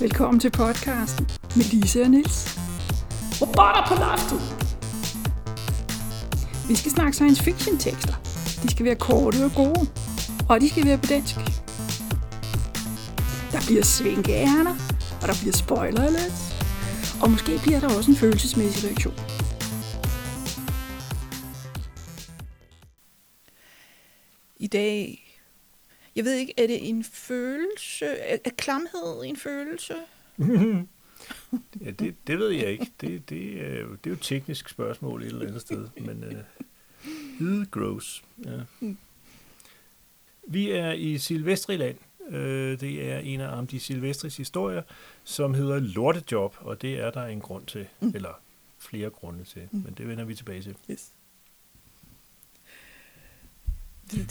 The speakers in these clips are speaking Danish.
Velkommen til podcasten med Lise og Nils. Robotter på loftet! Vi skal snakke science fiction tekster. De skal være korte og gode, og de skal være på dansk. Der bliver svinkeærner, og der bliver spoiler alert. Og måske bliver der også en følelsesmæssig reaktion. I dag, jeg ved ikke, er det en følelse, er, er klamhed en følelse? ja, det, det ved jeg ikke. Det, det, er jo, det er jo et teknisk spørgsmål et eller andet sted, men uh, it grows. Ja. Vi er i Silvestriland. Uh, det er en af Amdi Silvestris historier, som hedder Lortejob, og det er der en grund til, mm. eller flere grunde til, mm. men det vender vi tilbage til. Yes.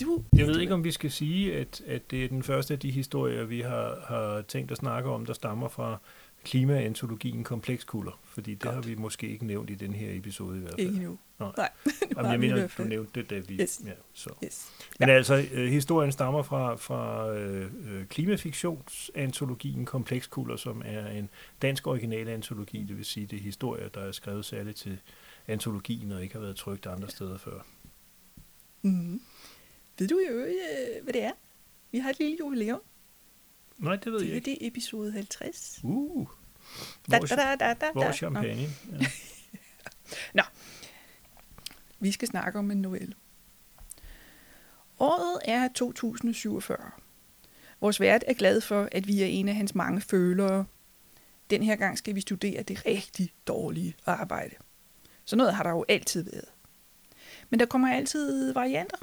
Du, jeg ved ikke, om vi skal sige, at, at det er den første af de historier, vi har, har tænkt at snakke om, der stammer fra klimaantologien Komplekskulder, fordi det Godt. har vi måske ikke nævnt i den her episode i hvert fald. Ikke nu. Nej. Nej Jamen, jeg mener, du nævnte det, da vi... Yes. Ja, så. Yes. Men ja. altså, øh, historien stammer fra, fra øh, klimafiktionsantologien Komplekskulder, som er en dansk original antologi, det vil sige, det er historier, der er skrevet særligt til antologien og ikke har været trygt andre steder før. Mm. Ved du jo, øh, hvad det er? Vi har et lille jubilæum. Nej, det ved det jeg ikke. Det er episode 50. Uh. Vores, da, da, da, da, vores champagne. Ja. Nå. Vi skal snakke om en novelle. Året er 2047. Vores vært er glad for, at vi er en af hans mange følere. Den her gang skal vi studere det rigtig dårlige arbejde. Så noget har der jo altid været. Men der kommer altid varianter.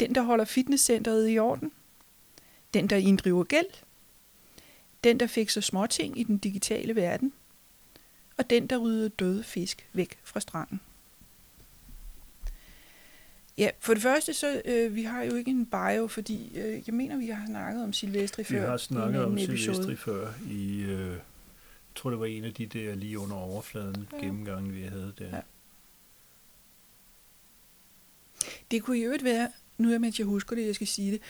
Den, der holder fitnesscenteret i orden. Den, der inddriver gæld. Den, der fikser småting i den digitale verden. Og den, der rydder døde fisk væk fra stranden. Ja, for det første, så øh, vi har jo ikke en bio, fordi øh, jeg mener, vi har snakket om Silvestri før. Vi har snakket om Silvestri før i, øh, jeg tror det var en af de der lige under overfladen ja. gennemgange, vi havde der. Ja. Det kunne jo ikke være, nu er mens jeg husker det, jeg skal sige det.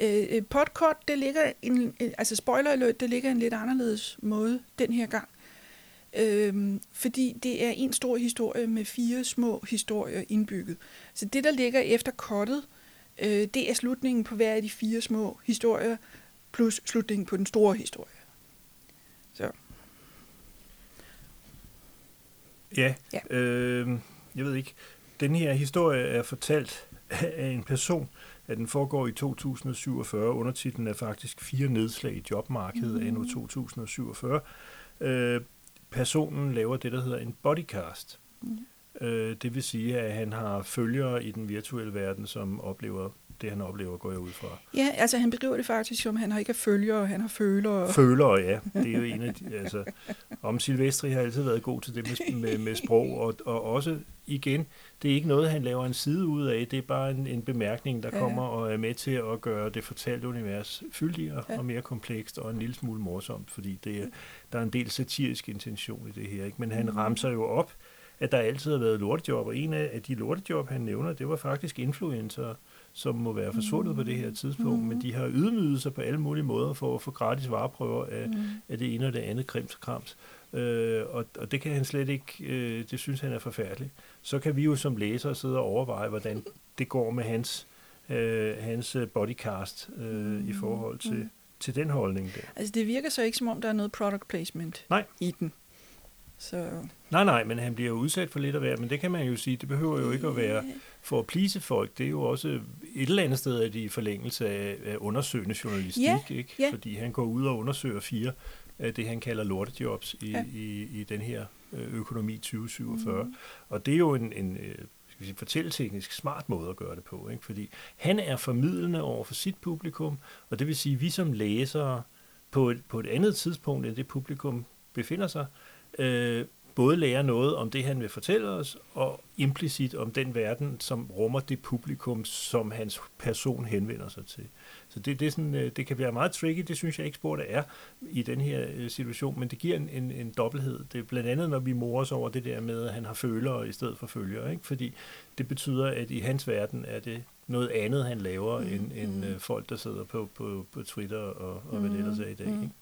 Øh, øh podcast, det ligger en, altså spoiler alert, det ligger en lidt anderledes måde den her gang. Øh, fordi det er en stor historie med fire små historier indbygget. Så det, der ligger efter kottet, øh, det er slutningen på hver af de fire små historier, plus slutningen på den store historie. Så. Ja, ja. Øh, jeg ved ikke. Den her historie er fortalt af en person, at den foregår i 2047. Undertitlen er faktisk fire nedslag i jobmarkedet mm. anno 2047. Øh, personen laver det, der hedder en bodycast. Mm. Øh, det vil sige, at han har følgere i den virtuelle verden, som oplever det, han oplever, går jeg ud fra. Ja, altså han beskriver det faktisk som, han har ikke følgere, han har følere. Følere, ja. Det er jo en af de, altså, om Silvestri har altid været god til det med, med, med sprog, og, og også igen, det er ikke noget, han laver en side ud af, det er bare en, en bemærkning, der ja. kommer og er med til at gøre det fortalte univers fyldigere ja. og mere komplekst og en lille smule morsomt, fordi det er, der er en del satirisk intention i det her. Ikke? Men han mm. ramser jo op, at der altid har været lortejob, og en af de lortejob, han nævner, det var faktisk influencer, som må være forsvundet mm. på det her tidspunkt, mm. men de har ydmyget sig på alle mulige måder for at få gratis vareprøver af, mm. af det ene og det andet krims og krams. Øh, og, og det kan han slet ikke, øh, det synes han er forfærdeligt. Så kan vi jo som læsere sidde og overveje, hvordan det går med hans, øh, hans bodycast øh, mm. i forhold til, mm. til den holdning der. Altså det virker så ikke som om, der er noget product placement Nej. i den. Så... Nej, nej, men han bliver jo udsat for lidt af hvert, men det kan man jo sige, det behøver jo ikke at være for at plise folk. Det er jo også et eller andet sted, at de i forlængelse af, af undersøgende journalistik, ja, ikke? Ja. fordi han går ud og undersøger fire af det, han kalder lortejobs i, ja. i, i den her øh, økonomi 2047. Mm. Og det er jo en, en øh, skal vi sige, fortælleteknisk smart måde at gøre det på, ikke? fordi han er formidlende over for sit publikum, og det vil sige, at vi som læsere på et, på et andet tidspunkt, end det publikum befinder sig, øh, både lære noget om det, han vil fortælle os, og implicit om den verden, som rummer det publikum, som hans person henvender sig til. Så det, det, er sådan, øh, det kan være meget tricky, det synes jeg ikke spor, er i den her øh, situation, men det giver en, en, en dobbelthed. Det er blandt andet, når vi morer os over det der med, at han har følere i stedet for følgere, ikke? fordi det betyder, at i hans verden er det noget andet, han laver, mm. end, end mm. folk, der sidder på, på, på Twitter og, og hvad det ellers er i dag. Mm. Ikke?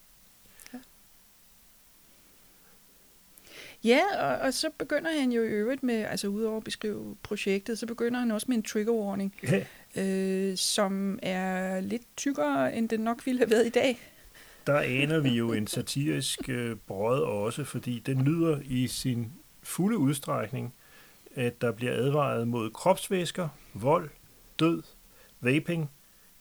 Ja, og, og så begynder han jo i øvrigt med, altså udover at beskrive projektet, så begynder han også med en trigger warning, øh, som er lidt tykkere, end den nok ville have været i dag. Der aner vi jo en satirisk øh, brød også, fordi den lyder i sin fulde udstrækning, at der bliver advaret mod kropsvæsker, vold, død, vaping,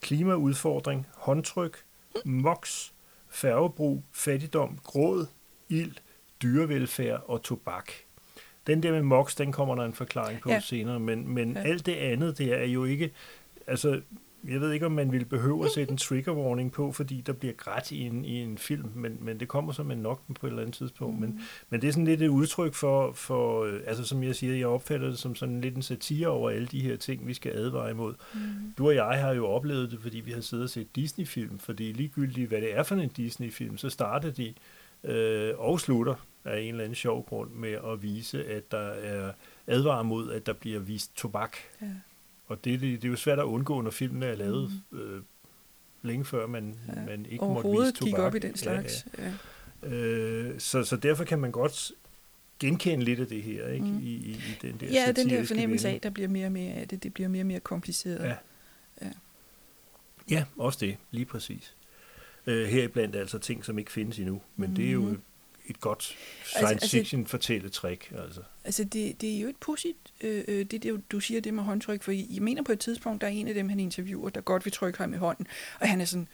klimaudfordring, håndtryk, moks, færgebrug, fattigdom, gråd, ild, dyrevelfærd og tobak. Den der med moks, den kommer der en forklaring på Ja. senere, men, men Ja. alt det andet, det er jo ikke... Altså, jeg ved ikke, om man vil behøve at sætte en trigger warning på, fordi der bliver grædt i en, i en film, men, men det kommer som en nok på et eller andet tidspunkt. Mm. Men, men det er sådan lidt et udtryk for, for, øh, altså som jeg siger, jeg opfatter det som sådan lidt en satire over alle de her ting, vi skal advare imod. Mm. Du og jeg har jo oplevet det, fordi vi har siddet og set Disney-film, fordi ligegyldigt, hvad det er for en Disney-film, så starter de øh, og slutter af en eller anden sjov grund med at vise, at der er advaret mod, at der bliver vist tobak. Ja. Og det, det, det er jo svært at undgå, når filmene er lavet øh, længe før man, Ja. man ikke måtte vise kigge tobak. op i den slags. Ja, ja. Ja. Øh, så, så derfor kan man godt genkende lidt af det her, ikke? Mm. Mm. I, i, i den der ja, den der fornemmelse af, der bliver mere og mere af det. Det bliver mere og mere kompliceret. Ja. Ja. Ja, også det, lige præcis. Øh, heriblandt altså ting, som ikke findes endnu, men mm. det er jo Mhm. et godt Altså- science altså- fiction fortælletrik. Altså. Altså, det, det er jo et pudsigt, øh, øh, det, det, du siger det med håndtryk, for jeg mener på et tidspunkt, der er en af dem, han interviewer, der godt vil trykke ham i hånden, og han er sådan,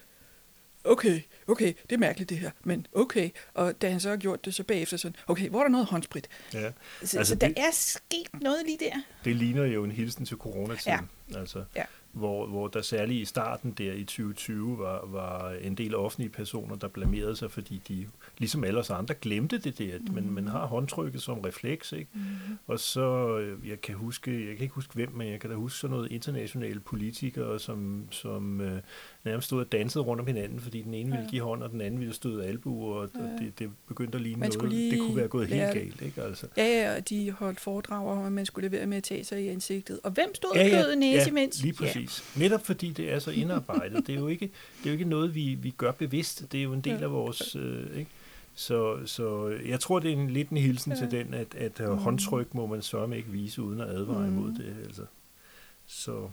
okay, okay, det er mærkeligt det her, men okay, og da han så har gjort det, så bagefter sådan, okay, hvor er der noget håndsprit? Ja. Så, altså, Altså, så der det- er sket noget lige der. Det ligner jo en hilsen til coronatiden. Ja. Altså, Ja. Hvor, hvor der særligt i starten der i 2020 var, var en del offentlige personer, der blamerede sig, fordi de, ligesom alle os andre, glemte det der. Mm. Men man har håndtrykket som refleks, ikke? Mm. Og så, øh, jeg kan huske, jeg kan ikke huske hvem, men jeg kan da huske sådan noget internationale politikere, som, som øh, nærmest stod og dansede rundt om hinanden, fordi den ene ville give hånd, og den anden ville støde albu, og, Ja. og det, det begyndte at ligne Man noget. lige Det kunne være gået lære helt galt, ikke? Altså. Ja, ja, og de holdt foredrag om, at man skulle lade være med at tage sig i ansigtet. Og hvem stod og Ja, ja, kløede næse ja, imens? lige præcis. Ja. Netop fordi det er så indarbejdet. det, er jo ikke, det er jo ikke noget, vi, vi gør bevidst. Det er jo en del Ja. af vores... Øh, ikke? Så, så jeg tror, det er en lidt en hilsen Ja. til den, at, at Mm. håndtryk må man sørge ikke vise, uden at advare Mm. imod det. Altså. Så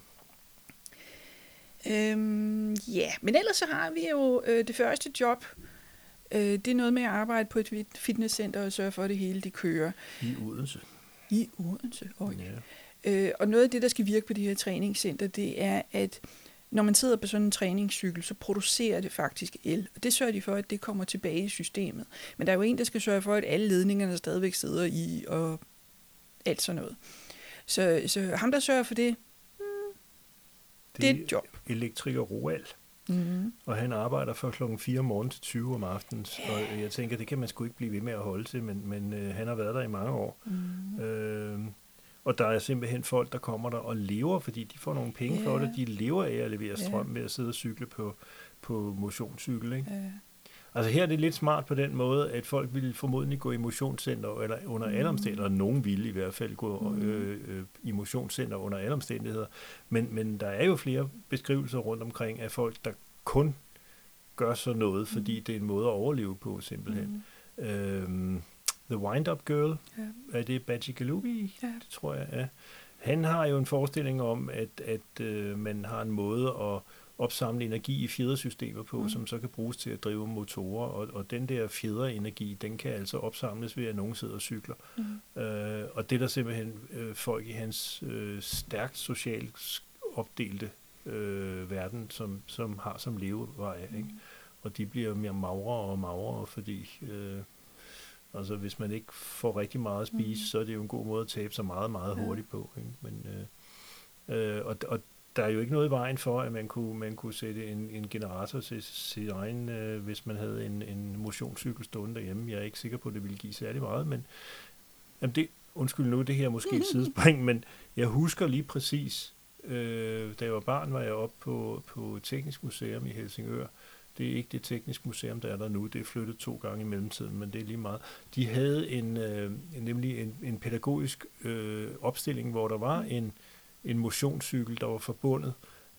Øhm, ja, men ellers så har vi jo øh, det første job. Øh, det er noget med at arbejde på et fit- fitnesscenter og sørge for, at det hele det kører i Odense. i Odense. Oj. Ja. Øh, og noget af det, der skal virke på de her træningscenter, det er, at når man sidder på sådan en træningscykel, så producerer det faktisk el. Og det sørger de for, at det kommer tilbage i systemet. Men der er jo en, der skal sørge for, at alle ledningerne stadigvæk sidder i, og alt sådan noget. Så, så ham, der sørger for det, det er et job. elektriker Roald, Mm-hmm. og han arbejder fra klokken 4 om morgenen til 20 om aftenen. Og jeg tænker, det kan man sgu ikke blive ved med at holde til, men, men øh, han har været der i mange år. Mm. Øh, og der er simpelthen folk, der kommer der og lever, fordi de får nogle penge for Ja. det. De lever af at levere strøm ved at sidde og cykle på, på motionscykel. Ikke? Ja. Altså her er det lidt smart på den måde, at folk ville formodentlig gå i motionscenter, eller under Mm. alle omstændigheder, eller nogen ville i hvert fald gå øh, øh, i motionscenter under alle omstændigheder. Men, men der er jo flere beskrivelser rundt omkring af folk, der kun gør sådan noget, fordi Mm. det er en måde at overleve på simpelthen. Mm. Øhm, The Wind-Up Girl, Ja. er det Badgie Galubi? Ja. Det tror jeg, ja. Han har jo en forestilling om, at, at øh, man har en måde at opsamle energi i fjedersystemer på, Mm. mm. som så kan bruges til at drive motorer, og, og den der fjederenergi, den kan altså opsamles ved, at nogen sidder og cykler. Mm. Øh, og det er der simpelthen øh, folk i hans øh, stærkt socialt opdelte øh, verden, som, som har som levevej. Ikke? Og de bliver mere magrere og magrere, fordi øh, altså, hvis man ikke får rigtig meget at spise, Mm. så er det jo en god måde at tabe sig meget, meget Ja. hurtigt på. Ikke? Men, øh, øh, og, og der er jo ikke noget i vejen for, at man kunne, man kunne sætte en, en generator til sin egen, øh, hvis man havde en, en motionscykel stående derhjemme. Jeg er ikke sikker på, at det ville give særlig meget, men jamen det, undskyld nu, det her er måske et sidespring, men jeg husker lige præcis, øh, da jeg var barn, var jeg oppe på, på Teknisk Museum i Helsingør. Det er ikke det tekniske museum, der er der nu. Det er flyttet to gange i mellemtiden, men det er lige meget. De havde en, øh, nemlig en, en pædagogisk øh, opstilling, hvor der var en, en motionscykel, der var forbundet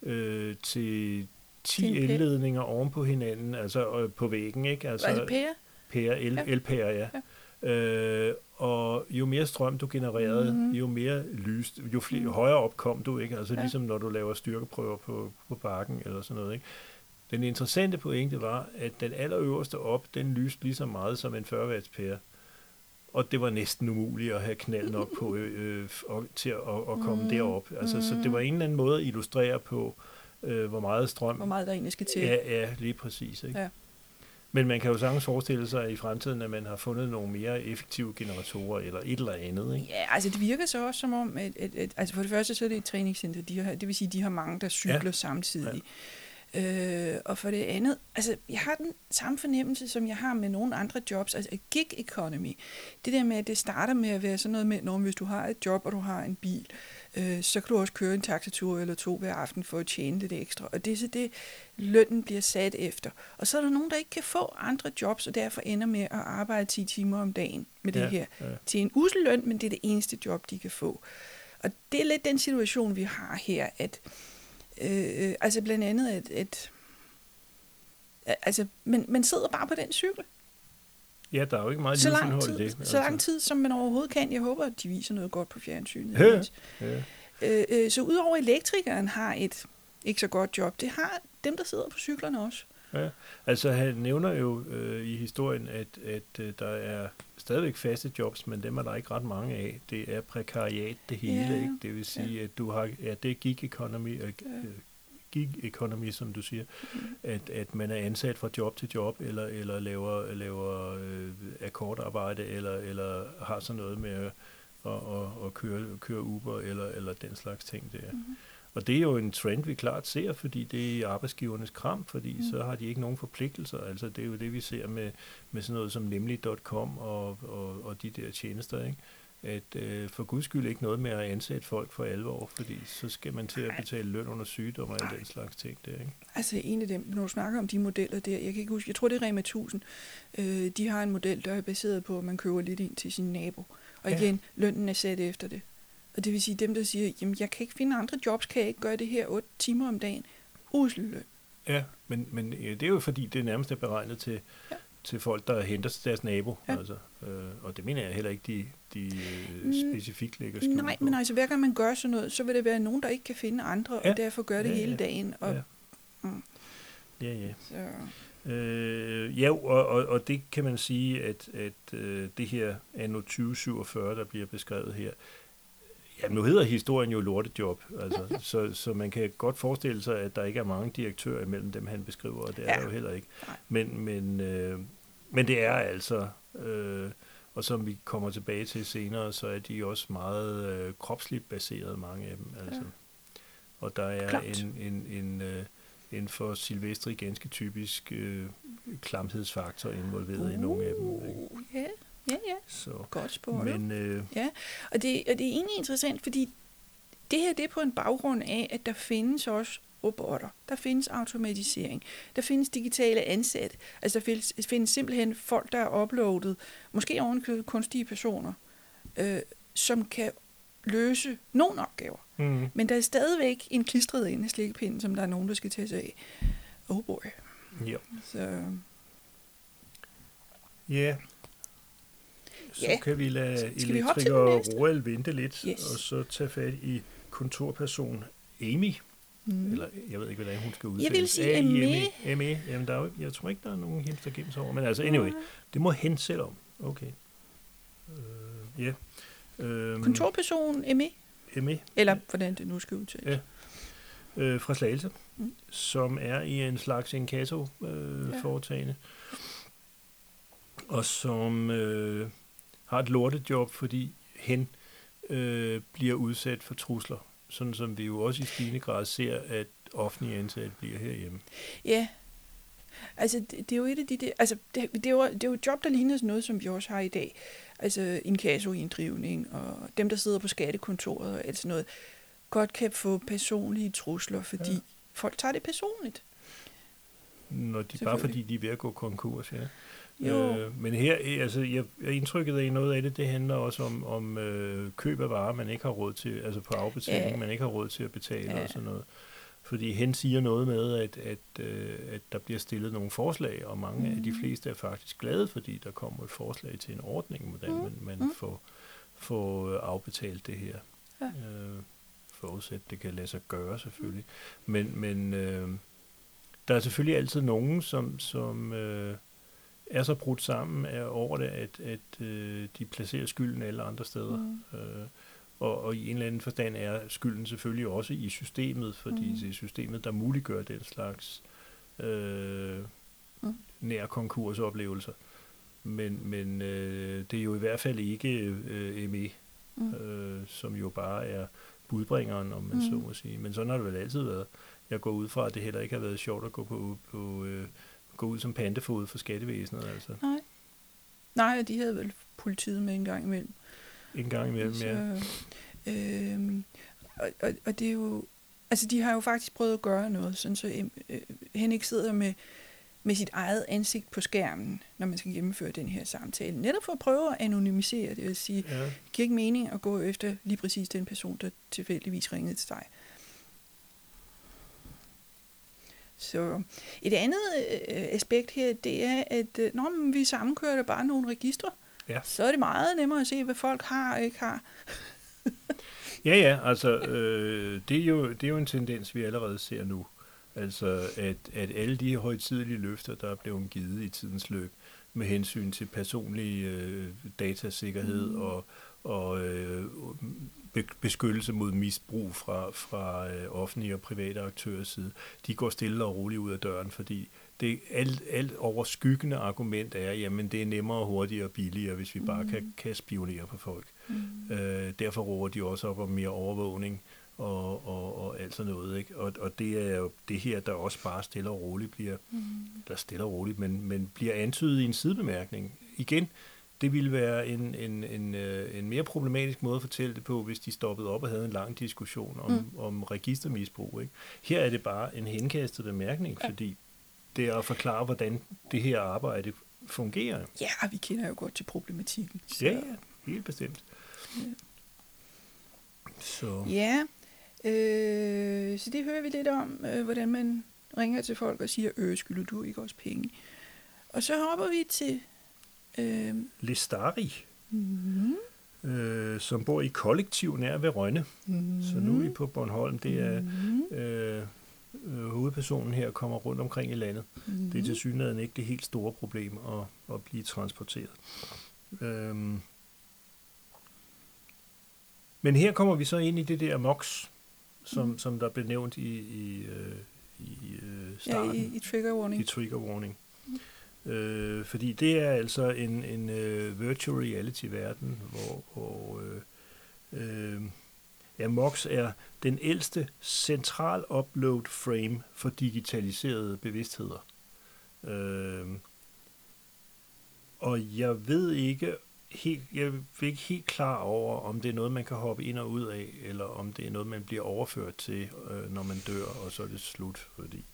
øh, til 10 Til en pæ- elledninger oven på hinanden, altså øh, på væggen, ikke? Altså, Altså, altså Per? pære, el, Ja. elpærer, ja. Ja. Øh, og jo mere strøm du genererede, mm-hmm. jo mere lyst, jo flere, mm. højere op kom du, ikke? Altså ja. ligesom når du laver styrkeprøver på, på bakken eller sådan noget, ikke? Den interessante pointe var, at den allerøverste op, den lyste lige så meget som en 40 watts pære. Og det var næsten umuligt at have knald nok på øh, øh, til at, at komme mm. derop. Altså, mm. Så det var en eller anden måde at illustrere på, øh, hvor meget strøm... Hvor meget der egentlig skal til. Ja, ja lige præcis. Ikke? Ja. Men man kan jo sagtens forestille sig i fremtiden, at man har fundet nogle mere effektive generatorer eller et eller andet. Ikke? Ja, altså det virker så også som om, at, at, at altså for det første så er det et træningscenter, de har, det vil sige, de har mange, der cykler ja. samtidig. Ja. Øh, og for det andet, altså jeg har den samme fornemmelse, som jeg har med nogle andre jobs, altså gig economy. Det der med, at det starter med at være sådan noget med, når hvis du har et job, og du har en bil, øh, så kan du også køre en taxatur eller to hver aften for at tjene lidt ekstra. Og det er så det, lønnen bliver sat efter. Og så er der nogen, der ikke kan få andre jobs, og derfor ender med at arbejde 10 timer om dagen med det ja, her. Ja. Til en usel løn, men det er det eneste job, de kan få. Og det er lidt den situation, vi har her, at Øh, øh, altså blandt andet, at, at altså, men man sidder bare på den cykel. Ja, der er jo ikke meget så lang tid, i det. Så lang tid, som man overhovedet kan. Jeg håber, at de viser noget godt på fjernsynet. Ja, ja. Øh, øh, så udover elektrikeren har et ikke så godt job, det har dem, der sidder på cyklerne også. Ja, altså han nævner jo øh, i historien, at, at øh, der er stadigvæk faste jobs, men dem er der ikke ret mange af. Det er prekariat det hele, ja, ikke? Det vil sige, ja. at du har, ja, det er gig economy, øh, ja. gig economy, som du siger, mm. at, at man er ansat fra job til job, eller, eller laver, laver øh, akkordarbejde, eller, eller har sådan noget med at, at, at, at køre, køre Uber, eller, eller den slags ting der. Mm. Og det er jo en trend, vi klart ser, fordi det er arbejdsgivernes kram, fordi mm. så har de ikke nogen forpligtelser. Altså det er jo det, vi ser med, med sådan noget som nemlig.com og, og, og de der tjenester, ikke? at øh, for guds skyld ikke noget med at ansætte folk for alvor, fordi så skal man til at betale løn under sygdom og den slags ting der, ikke? Altså en af dem, når du snakker om de modeller der, jeg kan ikke huske, jeg tror det er Rema 1000, øh, de har en model, der er baseret på, at man køber lidt ind til sin nabo. Og igen, ja. lønnen er sat efter det. Og det vil sige, dem, der siger, jamen jeg kan ikke finde andre jobs, kan jeg ikke gøre det her 8 timer om dagen. Usel løn. Ja, men, men det er jo fordi, det nærmest er beregnet til, ja. til folk, der henter til deres nabo. Ja. Altså, øh, og det mener jeg heller ikke, de, de øh, mm, specifikt lægger skjul Nej, på. men altså hver gang man gør sådan noget, så vil det være nogen, der ikke kan finde andre, ja. og derfor gør det ja, hele ja. dagen. Og, ja. Mm. ja, ja. Så. Øh, ja, og, og, og det kan man sige, at, at øh, det her anno 2047, der bliver beskrevet her, Ja, nu hedder historien jo lortejob, altså, så, så man kan godt forestille sig, at der ikke er mange direktører imellem dem, han beskriver, og det er ja. der jo heller ikke. Men, men, øh, men det er altså, øh, og som vi kommer tilbage til senere, så er de også meget øh, kropsligt baseret, mange af dem. Altså. Ja. Og der er en, en, en, øh, en for Silvestri ganske typisk øh, klamhedsfaktor involveret uh, i nogle af dem. Ikke? Yeah. Ja, ja. Så, Godt spurgt. Men, øh, ja, og det, og det er egentlig interessant, fordi det her det er på en baggrund af, at der findes også robotter, der findes automatisering, der findes digitale ansat, altså der findes, findes simpelthen folk, der er uploadet, måske ovenkøbet kunstige personer, øh, som kan løse nogle opgaver. Mm. Men der er stadigvæk en klistret ind i slikkepinden, som der er nogen, der skal tage sig af. Oh boy. Ja. Så. Ja, så ja. kan vi lade elektriker Roald vente lidt, yes. og så tage fat i kontorperson Amy. Mm. Eller jeg ved ikke, hvordan hun skal udtale. Jeg vil sige Amy. Amy. Jamen, der er jeg tror ikke, der er nogen hint, der gemmer sig over. Men altså, anyway, det må hente selv om. Okay. Øh, ja. Øhm, Kontorperson Amy. Amy. Eller hvordan det nu skal udtales. Ja. Øh, fra Slagelse, mm. som er i en slags inkasso-foretagende. Øh, ja. Og som... Øh, har et lortejob, fordi hen øh, bliver udsat for trusler. Sådan som vi jo også i stigende grad ser, at offentlige ansatte bliver herhjemme. Ja, altså det, det er jo et af de der, altså det, det, er jo, det er jo et job, der ligner sådan noget, som vi også har i dag. Altså en inddrivning og dem, der sidder på skattekontoret og alt sådan noget, godt kan få personlige trusler, fordi ja. folk tager det personligt. Når de, bare fordi de er ved at gå konkurs, ja. Jo. Øh, men her, altså, jeg, jeg indtrykket af noget af det, det handler også om, om øh, køb af varer, man ikke har råd til, altså på afbetaling, ja. man ikke har råd til at betale ja. og sådan noget. Fordi hen siger noget med, at, at, øh, at der bliver stillet nogle forslag, og mange mm. af de Mm. fleste er faktisk glade, fordi der kommer et forslag til en ordning, hvordan Mm. man, man Mm. får, får øh, afbetalt det her. Ja. Øh, forudsat det kan lade sig gøre selvfølgelig. Men, men øh, der er selvfølgelig altid nogen, som, som øh, er så brudt sammen over det, at, at øh, de placerer skylden alle andre steder. Mm. Øh, og, og i en eller anden forstand er skylden selvfølgelig også i systemet, fordi Mm. det er systemet, der muliggør den slags øh, Mm. nær konkursoplevelser. Men, men øh, det er jo i hvert fald ikke øh, ME, Mm. øh, som jo bare er budbringeren, om man mm. så må sige. Men sådan har det vel altid været. Jeg går ud fra, at det heller ikke har været sjovt at gå, på, på, øh, gå ud som pantefod for skattevæsenet, altså. Nej. Nej, og de havde vel politiet med en gang imellem. En gang imellem, ja. Så, øhm, og, og, og det er jo... Altså, de har jo faktisk prøvet at gøre noget, sådan så øh, øh, Henrik sidder med, med sit eget ansigt på skærmen, når man skal gennemføre den her samtale. Netop for at prøve at anonymisere, det vil sige, ja. det giver ikke mening at gå efter lige præcis den person, der tilfældigvis ringede til dig. Så et andet øh, aspekt her, det er, at øh, når man vi sammenkører bare nogle registre, Ja. så er det meget nemmere at se, hvad folk har og ikke har. Ja, ja, altså øh, det, er jo, det er jo en tendens, vi allerede ser nu. Altså at, at alle de højtidelige løfter, der er blevet givet i tidens løb med hensyn til personlig øh, datasikkerhed mm. og, og øh, be- beskyttelse mod misbrug fra, fra øh, offentlige og private aktørers side, de går stille og roligt ud af døren, fordi det alt, alt overskyggende argument er, jamen det er nemmere, hurtigere og billigere, hvis vi bare Mm. kan, kan spionere på folk. Mm. Øh, derfor råber de også op om mere overvågning og, og, og alt sådan noget. Ikke? Og, og det er jo det her, der også bare stille og roligt bliver, Mm. der stille og roligt, men, men bliver antydet i en sidebemærkning. Igen, det ville være en, en, en, øh, en mere problematisk måde at fortælle det på, hvis de stoppede op og havde en lang diskussion om, Mm. mm. om registermisbrug. Ikke? Her er det bare en henkastet bemærkning, Ja. fordi det er at forklare, hvordan det her arbejde fungerer. Ja, vi kender jo godt til problematikken. Så, Ja, helt bestemt. Ja. Så. ja øh, så det hører vi lidt om, øh, hvordan man ringer til folk og siger, øh, skylder du ikke også penge? Og så hopper vi til... Øh, Lestari, mm, øh, som bor i kollektiv nær ved Rønne. mm, Så nu er vi på Bornholm. Det er mm, øh, øh, hovedpersonen her kommer rundt omkring i landet. mm, Det er til synligheden ikke det helt store problem at, at blive transporteret. Øhm. Men her kommer vi så ind i det der MOX, som, Mhm. som der blev nævnt i, i, øh, i øh, Ja, starten. i, i trigger warning. i trigger warning. Øh, fordi det er altså en, en uh, virtual reality-verden, hvor, hvor øh, øh, ja, MOX er den ældste central upload frame for digitaliserede bevidstheder. Øh, og jeg ved ikke helt, jeg er ikke helt klar over, om det er noget, man kan hoppe ind og ud af, eller om det er noget, man bliver overført til, øh, når man dør, og så er det slut, fordi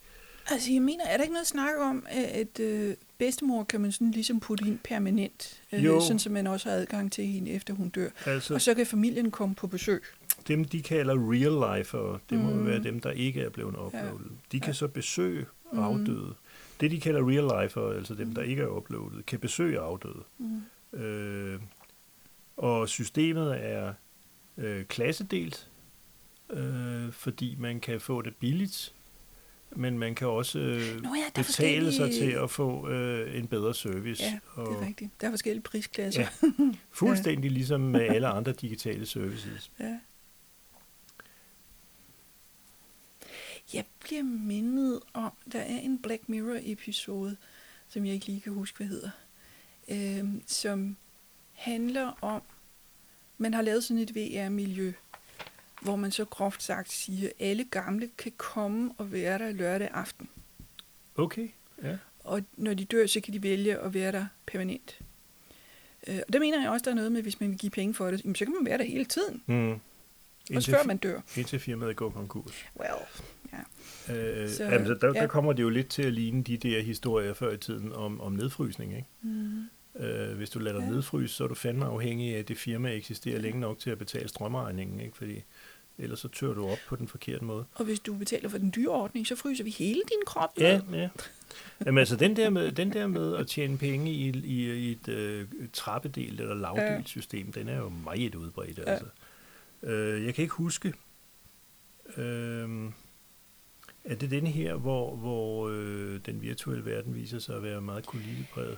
Altså, jeg mener, er der ikke noget snak om, at øh, bedstemor kan man sådan ligesom putte ind permanent, øh, Jo. sådan så man også har adgang til hende, efter hun dør. altså, Og så kan familien komme på besøg. Dem, de kalder real life, og det må Mm. mm. være dem, der ikke er blevet uploadet. De kan Ja. så besøge Mm. afdøde. Det, de kalder real life, altså dem, der ikke er uploadet, kan besøge afdøde. Mm. Øh, og systemet er øh, klassedelt, øh, fordi man kan få det billigt, men man kan også øh, Nå ja, betale sig forskellige- til at få øh, en bedre service. Ja, og Det er rigtigt. Der er forskellige prisklasser. Ja. fuldstændig ligesom med alle andre digitale services. Ja. Jeg bliver mindet om, der er en Black Mirror-episode, som jeg ikke lige kan huske, hvad hedder, øhm, som handler om, man har lavet sådan et VR-miljø, hvor man så groft sagt siger, at alle gamle kan komme og være der lørdag aften. Okay, ja. Og når de dør, så kan de vælge at være der permanent. Øh, og der mener jeg også, der er noget med, hvis man vil give penge for det, jamen, så kan man være der hele tiden. Mm. Også Indtil, før man dør. indtil firmaet går konkurs. Well, Øh, Så, så, altså, der, ja. der kommer det jo lidt til at ligne de der historier før i tiden om, om nedfrysning. Ikke? mm, Øh, hvis du lader dig Ja. nedfryse, så er du fandme afhængig af, at det firma eksisterer længe nok til at betale strømregningen. Ikke? Fordi ellers så tør du op på den forkerte måde. Og hvis du betaler for den dyre ordning, så fryser vi hele din krop. Ja, ja. Jamen altså, den der med, den der med at tjene penge i, i, i et øh, trappedel eller lavdelt system, den er jo meget udbredt. Altså. Øh, jeg kan ikke huske, øh, er det den her, hvor, hvor øh, den virtuelle verden viser sig at være meget kolonipræget?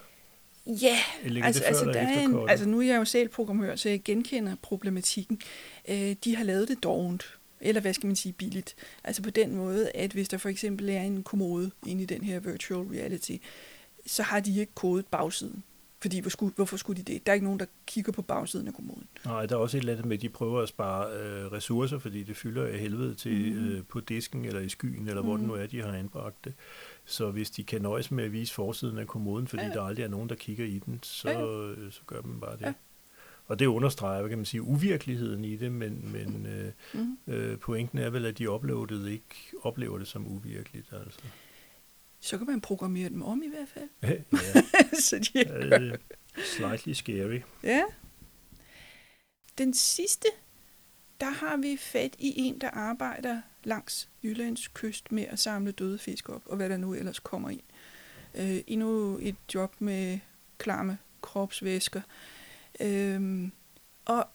Ja, altså, altså, der er en, altså nu er jeg jo selv programmør, så jeg genkender problematikken. Øh, de har lavet det dovent, eller hvad skal man sige, billigt. Altså på den måde, at hvis der for eksempel er en kommode inde i den her virtual reality, så har de ikke kodet bagsiden. Fordi hvor skulle, hvorfor skulle de det? Der er ikke nogen, der kigger på bagsiden af kommoden. Nej, der er også et eller andet med, at de prøver at spare øh, ressourcer, fordi det fylder af helvede til mm. øh, på disken eller i skyen, eller mm. hvor det nu er, de har anbragt det. Så hvis de kan nøjes med at vise forsiden af kommoden, fordi ja. der aldrig er nogen, der kigger i den, så, ja. så gør man bare det. Ja. Og det understreger, hvad kan man sige, uvirkeligheden i det, men, men øh, mm. øh, pointen er vel, at de uploadede ikke oplever det som uvirkeligt. Altså så kan man programmere dem om i hvert fald. ja. så de er slightly scary. Ja. Den sidste, der har vi fat i en, der arbejder langs Jyllands kyst med at samle døde fisk op, og hvad der nu ellers kommer ind. Øh, endnu et job med klamme kropsvæsker. Øh, og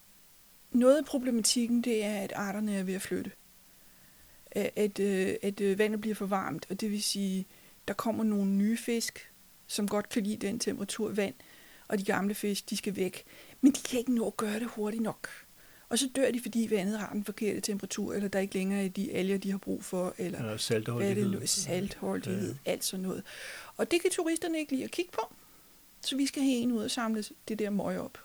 noget af problematikken, det er, at arterne er ved at flytte. At, at, øh, at øh, vandet bliver for varmt, og det vil sige, der kommer nogle nye fisk, som godt kan lide den temperatur vand, og de gamle fisk, de skal væk. Men de kan ikke nå at gøre det hurtigt nok. Og så dør de, fordi vandet har den forkerte temperatur, eller der ikke længere er de alger, de har brug for, eller ja, saltholdighed, det, saltholdighed ja. alt sådan noget. Og det kan turisterne ikke lide at kigge på, så vi skal have en ud og samle det der møg op.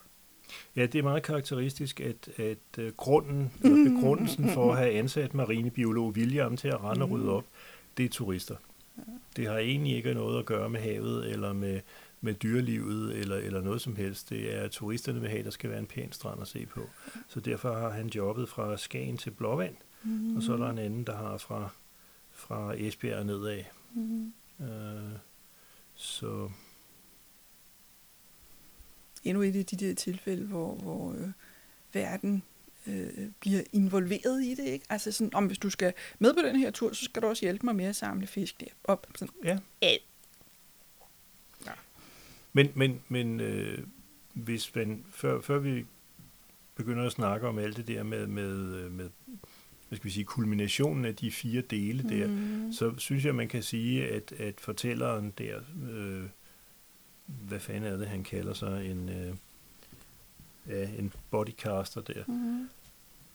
Ja, det er meget karakteristisk, at, at uh, grunden, eller begrundelsen for at have ansat marinebiolog William til at rende og rydde op, det er turister. Det har egentlig ikke noget at gøre med havet eller med, med dyrelivet eller, eller noget som helst. Det er turisterne vil have, der skal være en pæn strand at se på. Så derfor har han jobbet fra Skagen til Blåvand, mm. og så er der en anden, der har fra, fra Esbjerg nedad. Mm. Uh, så endnu et af de der tilfælde, hvor, hvor øh, verden øh, bliver involveret i det. Ikke? Altså sådan, om hvis du skal med på den her tur, så skal du også hjælpe mig med at samle fisk der op. Sådan. Ja. ja. Men, men, men øh, hvis man, før, før vi begynder at snakke om alt det der med, med, øh, med hvad skal vi sige, kulminationen af de fire dele der, mm. så synes jeg, man kan sige, at, at fortælleren der, øh, hvad fanden er det, han kalder sig, en, øh, ja, en bodycaster der, mm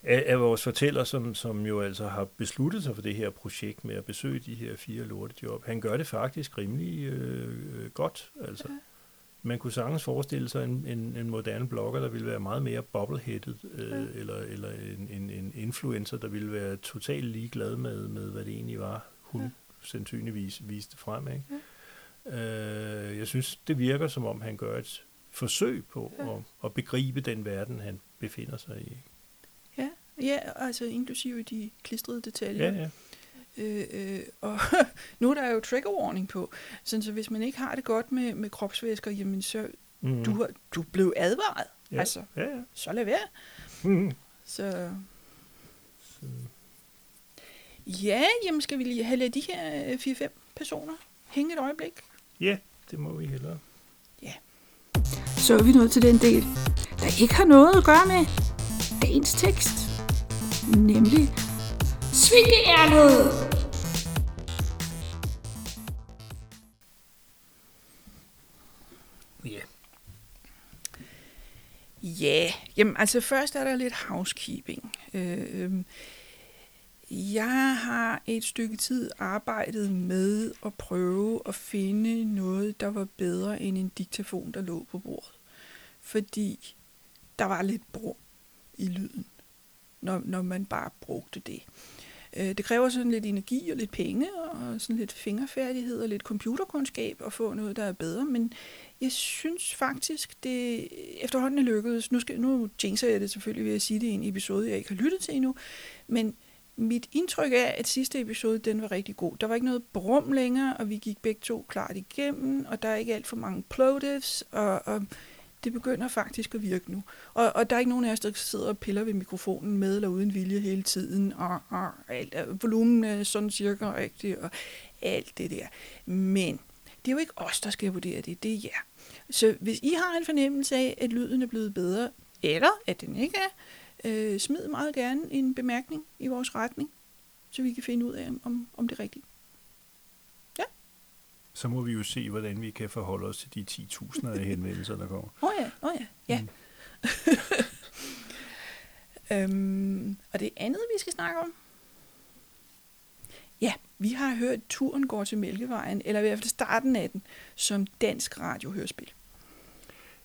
af, af vores fortæller, som, som jo altså har besluttet sig for det her projekt med at besøge de her fire lortejob. Han gør det faktisk rimelig øh, godt. Altså. Okay. Man kunne sagtens forestille sig en, en, en moderne blogger, der ville være meget mere bobbleheaded, øh, okay. eller, eller en, en, en influencer, der ville være totalt ligeglad med, med hvad det egentlig var, hun okay. sandsynligvis viste frem. Ikke? Okay. Øh, jeg synes, det virker som om, han gør et forsøg på okay. at, at begribe den verden, han befinder sig i. Ja, altså inklusive de klistrede detaljer. Ja, ja. Øh, øh, og nu er der jo trigger warning på, sådan så hvis man ikke har det godt med, med kropsvæsker, jamen så mm. du, har, du blev advaret. Ja. Altså, ja, ja. så lad være. Mm. Så... så... Ja, jamen skal vi lige have lidt de her 4-5 personer hænge et øjeblik? Ja, det må vi hellere. Ja. Så er vi nået til den del, der ikke har noget at gøre med dagens tekst nemlig Svingeærnet! Ja. Ja, jamen altså først er der lidt housekeeping. Øh, jeg har et stykke tid arbejdet med at prøve at finde noget, der var bedre end en diktafon, der lå på bordet. Fordi der var lidt brum i lyden når, når man bare brugte det. Øh, det kræver sådan lidt energi og lidt penge og sådan lidt fingerfærdighed og lidt computerkundskab at få noget, der er bedre, men jeg synes faktisk, det efterhånden er lykkedes. Nu, skal, nu jinxer jeg det selvfølgelig ved at sige det i en episode, jeg ikke har lyttet til endnu, men mit indtryk er, at sidste episode, den var rigtig god. Der var ikke noget brum længere, og vi gik begge to klart igennem, og der er ikke alt for mange plotives, og, og det begynder faktisk at virke nu. Og, og der er ikke nogen af os, der sidder og piller ved mikrofonen med eller uden vilje hele tiden, og, og alt, og volumen er sådan cirka rigtigt, og alt det der. Men det er jo ikke os, der skal vurdere det, det er jer. Så hvis I har en fornemmelse af, at lyden er blevet bedre, eller at den ikke er, øh, smid meget gerne en bemærkning i vores retning, så vi kan finde ud af, om, om det er rigtigt. Så må vi jo se, hvordan vi kan forholde os til de 10.000 af henvendelser, der kommer. Åh oh ja, åh oh ja, ja. Mm. øhm, og det andet, vi skal snakke om, ja, vi har hørt Turen går til Mælkevejen, eller i hvert fald starten af den, som dansk radiohørespil.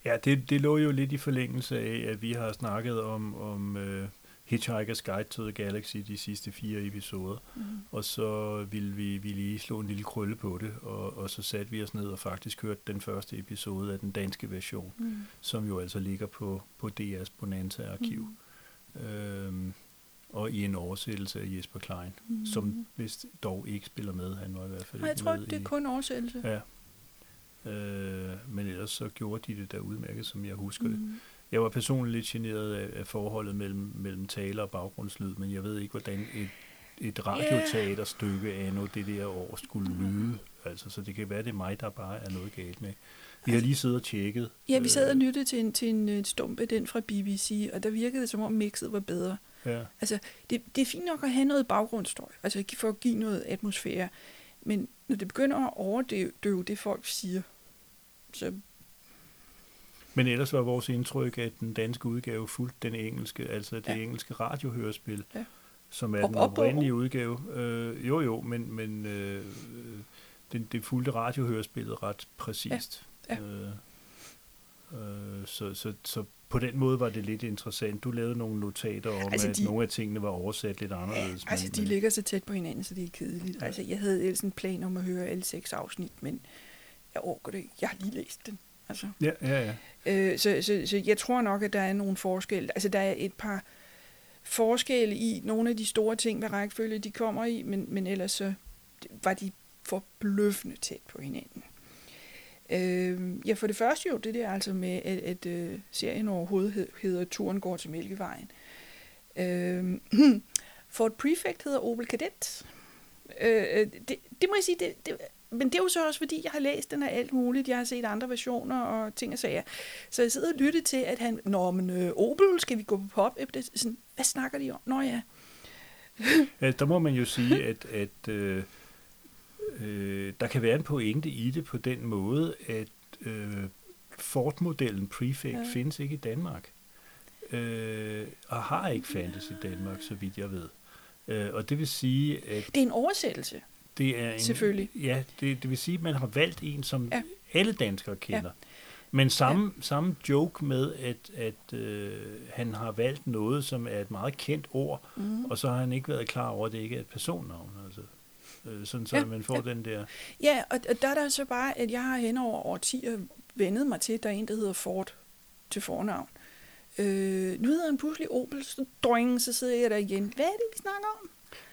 Ja, det, det lå jo lidt i forlængelse af, at vi har snakket om, om uh, Hitchhiker's Guide to the Galaxy de sidste fire episoder. Mm. Og så ville vi, vi lige slå en lille krølle på det, og, og så satte vi os ned og faktisk hørte den første episode af den danske version, mm. som jo altså ligger på, på DR's Bonanza-arkiv. Mm. Øhm, og i en oversættelse af Jesper Klein, mm. som vist dog ikke spiller med. Han var i hvert fald jeg tror, det er i, kun oversættelse. Ja. Øh, men ellers så gjorde de det der udmærket, som jeg husker mm. det. Jeg var personligt lidt generet af, af forholdet mellem, mellem taler og baggrundslyd, men jeg ved ikke, hvordan et, et radioteaterstykke af noget det der år skulle lyde. Altså, så det kan være, det er mig, der bare er noget galt med. Vi har lige siddet og tjekket. Ja, vi sad og lyttede til en, til en stumpe, den fra BBC, og der virkede det, som om mixet var bedre. Ja. Altså, det, det er fint nok at have noget baggrundsstøj, altså for at give noget atmosfære, men når det begynder at overdøve det, folk siger, så Men ellers var vores indtryk, at den danske udgave fulgte den engelske, altså det Ja. engelske radiohørespil, Ja. som er Og- den og bogen. oprindelige udgave. Øh, jo, jo, men, men øh, den, det fulgte radiohørespillet ret præcist. Ja. Øh, øh, så, så, så på den måde var det lidt interessant. Du lavede nogle notater om, Altså, altså, at de- nogle af tingene var oversat lidt anderledes. altså, men, de ligger så tæt på hinanden, så det er kedeligt. Ja. Altså, jeg havde ellers en plan om at høre alle seks afsnit, men jeg orker det ikke. Jeg har lige læst den. Altså, Ja, ja, ja. Øh, så, så, så jeg tror nok, at der er nogle forskelle. Altså, der er et par forskelle i nogle af de store ting, hvad rækkefølge de kommer i, men, men ellers så var de forbløffende tæt på hinanden. Øh, ja, for det første jo, det der altså med, at, at uh, serien overhovedet hed, hedder Turen går til Mælkevejen. Øh, Ford Prefect hedder Opel Kadett. Øh, det, det må jeg sige, det, det, men det er jo så også, fordi jeg har læst den af alt muligt. Jeg har set andre versioner og ting og sager. Så jeg sidder og lytter til, at han, Nå, men øh, Opel, skal vi gå på pop? Sådan, hvad snakker de om? Nå ja. Ja, der må man jo sige, at, at øh, øh, der kan være en pointe i det på den måde, at øh, Ford-modellen Prefect ja. findes ikke i Danmark. Øh, og har ikke fandtes i Danmark, så vidt jeg ved. Øh, og det vil sige, at Det er en oversættelse. Det er en... Selvfølgelig. Ja, det, det vil sige, at man har valgt en, som Ja. alle danskere kender. Ja. Men samme, ja. samme joke med, at, at øh, han har valgt noget, som er et meget kendt ord, Mm. og så har han ikke været klar over, at det ikke er et personnavn. Altså. Øh, sådan så Ja, man får ja. den der... Ja, og, og der er der så bare, at jeg har hen over årtier vendet mig til, at der er en, der hedder Ford til fornavn. Øh, nu hedder han pludselig Opel, så, doing, så sidder jeg der igen. Hvad er det, vi snakker om?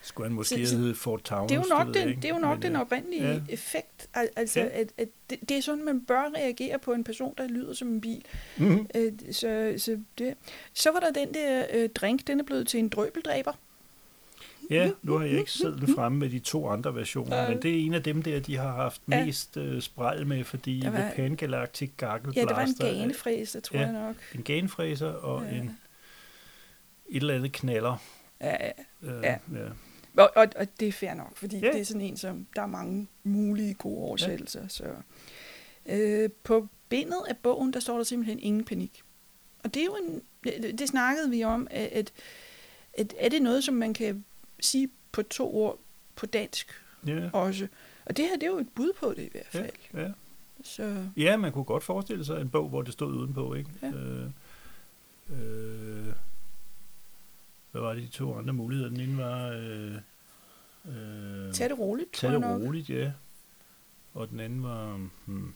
Skulle han måske Så- heddet Fort Taunus? Det er jo nok jeg den, ikke. det er jo nok Men, den øh, oprindelige ja. effekt. Al- Altså, Ja. at, at det, det er sådan, man bør reagere på en person, der lyder som en bil. Mhm. Øh, så, så, det. så var der den der øh, drink, den er blevet til en drøbeldræber. Ja, nu har jeg ikke siddet fremme med de to andre versioner, Nej. men det er en af dem der, de har haft Ja. mest øh, spræl med, fordi Der var- The Pan Galactic Gaggle Ja, det var en er ganefræser, tror Ja. jeg nok. en ganefræser og ja. en et eller andet knaller. Ja, ja. Øh, Ja. ja. Og, og, og det er fair nok, fordi Ja. det er sådan en, som der er mange mulige gode oversættelser. Ja. Så. Øh, på bindet af bogen, der står der simpelthen ingen panik. Og det er jo en, det, det snakkede vi om, at, at, at er det noget, som man kan sige på to ord på dansk Ja. også. Og det her, det er jo et bud på det i hvert fald. ja. Så ja, man kunne godt forestille sig en bog, hvor det stod udenpå, ikke? Ja. Øh, hvad var det de to andre muligheder? Den ene var... Øh, øh, tag det roligt, Tag det nok. roligt, ja. Og den anden var... Hmm,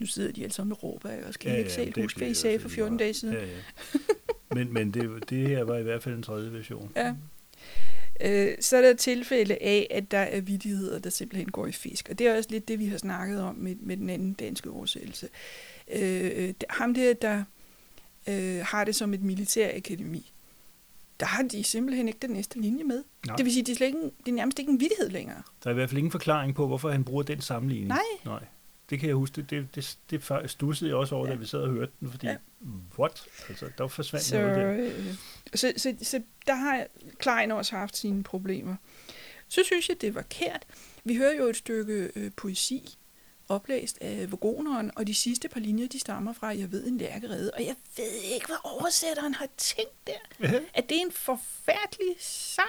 Nu sidder de alle sammen og råber, ikke? Og skal Ja, ikke ja, huske, bliver hvad I sagde for fald 14 lige dage siden. ja, ja. Men, men det, det her var i hvert fald en tredje version. Ja. øh, så er der tilfælde af, at der er vidigheder, der simpelthen går i fisk. Og det er også lidt det, vi har snakket om med, med den anden danske oversættelse. Øh, ham der, der øh, har det som et militærakademi, der har de simpelthen ikke den næste linje med. Nej. Det vil sige, det er, slet ikke, det er nærmest ikke en vidighed længere. Der er i hvert fald ingen forklaring på, hvorfor han bruger den sammenligning. Nej. Nej. Det kan jeg huske. Det, det, det, det stussede jeg også over, ja. da vi sad og hørte den, fordi, ja. what? Altså, der forsvandt så, noget der. Øh, så, så, så der har Klein også haft sine problemer. Så synes jeg, det var kært. Vi hører jo et stykke øh, poesi, oplæst af Vogoneren, og de sidste par linjer, de stammer fra, jeg ved en lærkerede, og jeg ved ikke, hvad oversætteren har tænkt der. Ja. At det er en forfærdelig sang.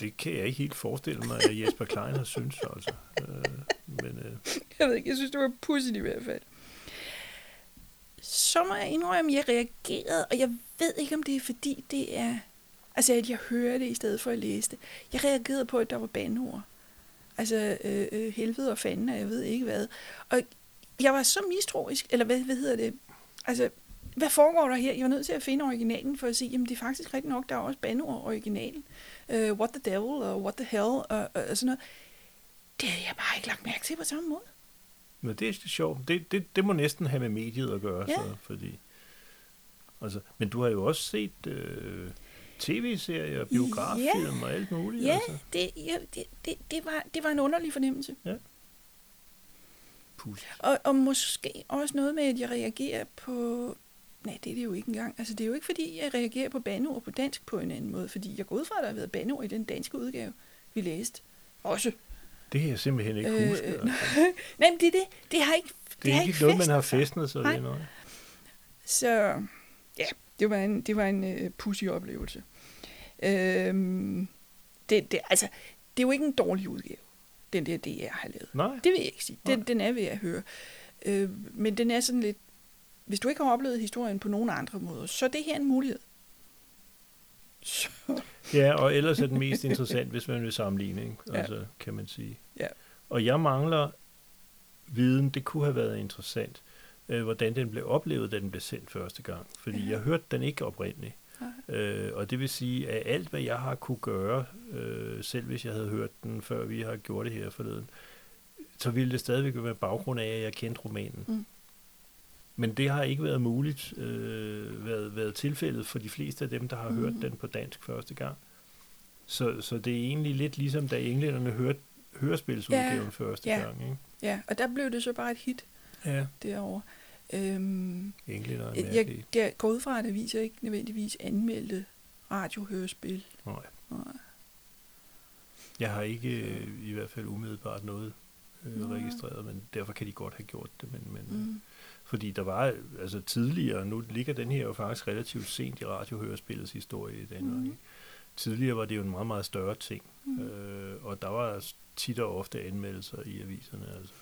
Det kan jeg ikke helt forestille mig, at Jesper Klein har syntes, altså. Øh, men, øh. Jeg ved ikke, jeg synes, det var pudsigt i hvert fald. Så må jeg indrømme, at jeg reagerede, og jeg ved ikke, om det er fordi, det er... Altså, at jeg hører det i stedet for at læse det. Jeg reagerede på, at der var bandord. Altså, øh, øh, helvede og fanden, og jeg ved ikke hvad. Og jeg var så mistroisk, eller hvad, hvad hedder det? Altså, hvad foregår der her? Jeg var nødt til at finde originalen for at sige, jamen det er faktisk rigtigt nok, der er også bandord originalen. Uh, what the devil, og what the hell, og, og, og sådan noget. Det havde jeg bare ikke lagt mærke til på samme måde. Men det er sjovt. Det, det, det må næsten have med mediet at gøre, ja. så, fordi... Altså, men du har jo også set... Øh tv-serier, biograffilm ja. og alt muligt. Ja, altså. det, ja det, det, det, var, det var en underlig fornemmelse. Ja. Og, og måske også noget med, at jeg reagerer på... Nej, det er det jo ikke engang. Altså, det er jo ikke, fordi jeg reagerer på banord på dansk på en anden måde, fordi jeg går ud fra, at der har været banord i den danske udgave, vi læste. Også. Det kan jeg simpelthen ikke øh, huske. Altså. Nej, men det er det. Det har ikke Det er det ikke, ikke noget, man har festnet sig ved noget. Så ja, det var en, det var en uh, pussy oplevelse. Øhm, det, det, altså, det er jo ikke en dårlig udgave, den der DR har lavet. Nej. Det vil jeg ikke sige. Den, den er ved at høre. Øh, men den er sådan lidt... Hvis du ikke har oplevet historien på nogen andre måder, så er det her en mulighed. Så. Ja, og ellers er den mest interessant, hvis man vil sammenligne, ikke? Altså, ja. kan man sige. Ja. Og jeg mangler viden, det kunne have været interessant, øh, hvordan den blev oplevet, da den blev sendt første gang. Fordi jeg hørte den ikke oprindeligt. Øh, og det vil sige, at alt, hvad jeg har kunne gøre, øh, selv hvis jeg havde hørt den, før vi har gjort det her forleden, så ville det stadigvæk være baggrund af, at jeg kendte romanen. Mm. Men det har ikke været muligt, øh, været, været tilfældet for de fleste af dem, der har mm. hørt den på dansk første gang. Så, så det er egentlig lidt ligesom, da englænderne hørte hørespilsudgaven ja, første ja, gang. Ikke? Ja, og der blev det så bare et hit ja. derovre. Øhm, Englænder er jeg, jeg går ud fra, at aviser ikke nødvendigvis anmeldte radiohørespil. Nej. Nej. Jeg har ikke øh, i hvert fald umiddelbart noget øh, registreret, men derfor kan de godt have gjort det. Men, men, mm. Fordi der var altså tidligere, nu ligger den her jo faktisk relativt sent i radiohørespillets historie i Danmark. Mm. Ikke? Tidligere var det jo en meget, meget større ting, mm. øh, og der var tit og ofte anmeldelser i aviserne. Altså.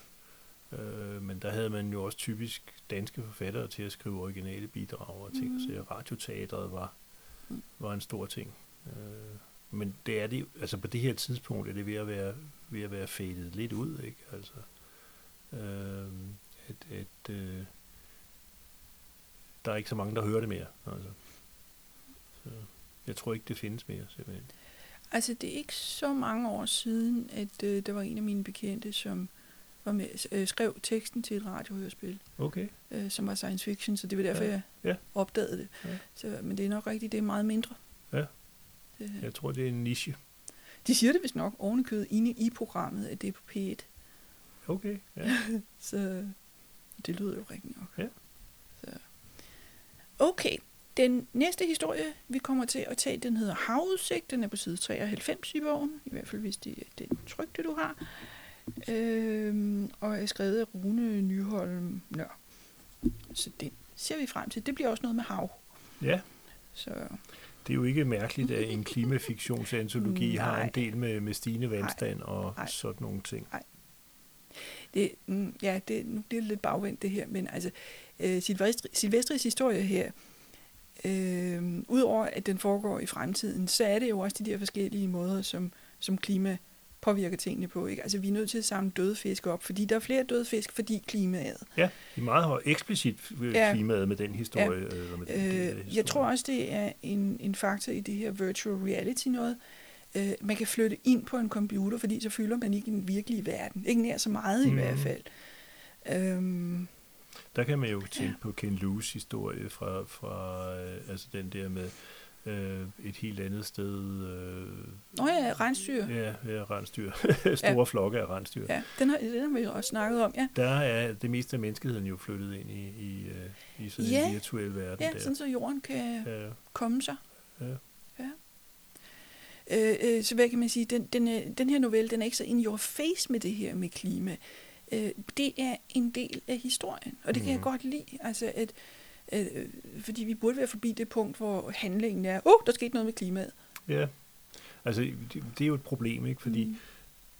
Øh, men der havde man jo også typisk danske forfattere til at skrive originale bidrag og ting. Mm. Så radioteatret var, mm. var en stor ting. Øh, men det er det, altså på det her tidspunkt er det ved at være, ved at være fadet lidt ud, ikke? Altså, øh, at, at øh, der er ikke så mange, der hører det mere. Altså. Så jeg tror ikke, det findes mere, simpelthen. Altså, det er ikke så mange år siden, at øh, der var en af mine bekendte, som var med, øh, skrev teksten til et radiohørespil, okay. øh, som var science fiction, så det var derfor, ja. jeg ja. opdagede det. Ja. Så, men det er nok rigtigt, det er meget mindre. Ja, det, jeg tror, det er en niche. De siger det vist nok ovenikødet inde i programmet, at det er på P1. Okay, ja. så det lyder jo rigtigt nok. Ja. Så. Okay, den næste historie, vi kommer til at tage, den hedder Havudsigt. Den er på side 93 i bogen, i hvert fald hvis det er den trygte, du har øh, og er skrevet af Rune Nyholm Nør. Så det ser vi frem til. Det bliver også noget med hav. Ja. Så. Det er jo ikke mærkeligt, at en klimafiktionsantologi har en del med, med stigende vandstand Nej. og Nej. sådan nogle ting. Nej. Det, mm, ja, det, nu bliver det lidt bagvendt det her, men altså, øh, Silvestris historie her, øh, udover at den foregår i fremtiden, så er det jo også de der forskellige måder, som, som klima påvirker tingene på. Ikke? Altså, vi er nødt til at samle døde fisk op, fordi der er flere døde fisk, fordi klimaet. Ja, i meget høj eksplicit øh, Ja. klimaet med den historie. Ja. Ja. Eller med den del af Øh, historien. jeg tror også, det er en, en faktor i det her virtual reality noget. Øh, man kan flytte ind på en computer, fordi så fylder man ikke den virkelige verden. Ikke nær så meget i hvert fald. Øhm, Der kan man jo tænke på Ken Loos historie fra, fra øh, altså den der med øh, et helt andet sted. Øh, Nå ja, rensdyr. ja, ja, rensdyr. Store ja. flokke af rensdyr. Ja, den har, den har vi jo også snakket om, ja. Der er det meste af menneskeheden jo flyttet ind i, i, øh, i sådan Ja. en virtuel verden Ja, der. sådan så jorden kan Ja, komme sig. ja. Ja. Øh, øh, så hvad kan man sige, den, den, er, den her novelle, den er ikke så in your face med det her med klima. Øh, det er en del af historien, og det kan jeg Mhm. godt lide. Altså, at, øh, fordi vi burde være forbi det punkt, hvor handlingen er, åh, oh, der skete noget med klimaet. ja. Altså, det, det er jo et problem, ikke? Fordi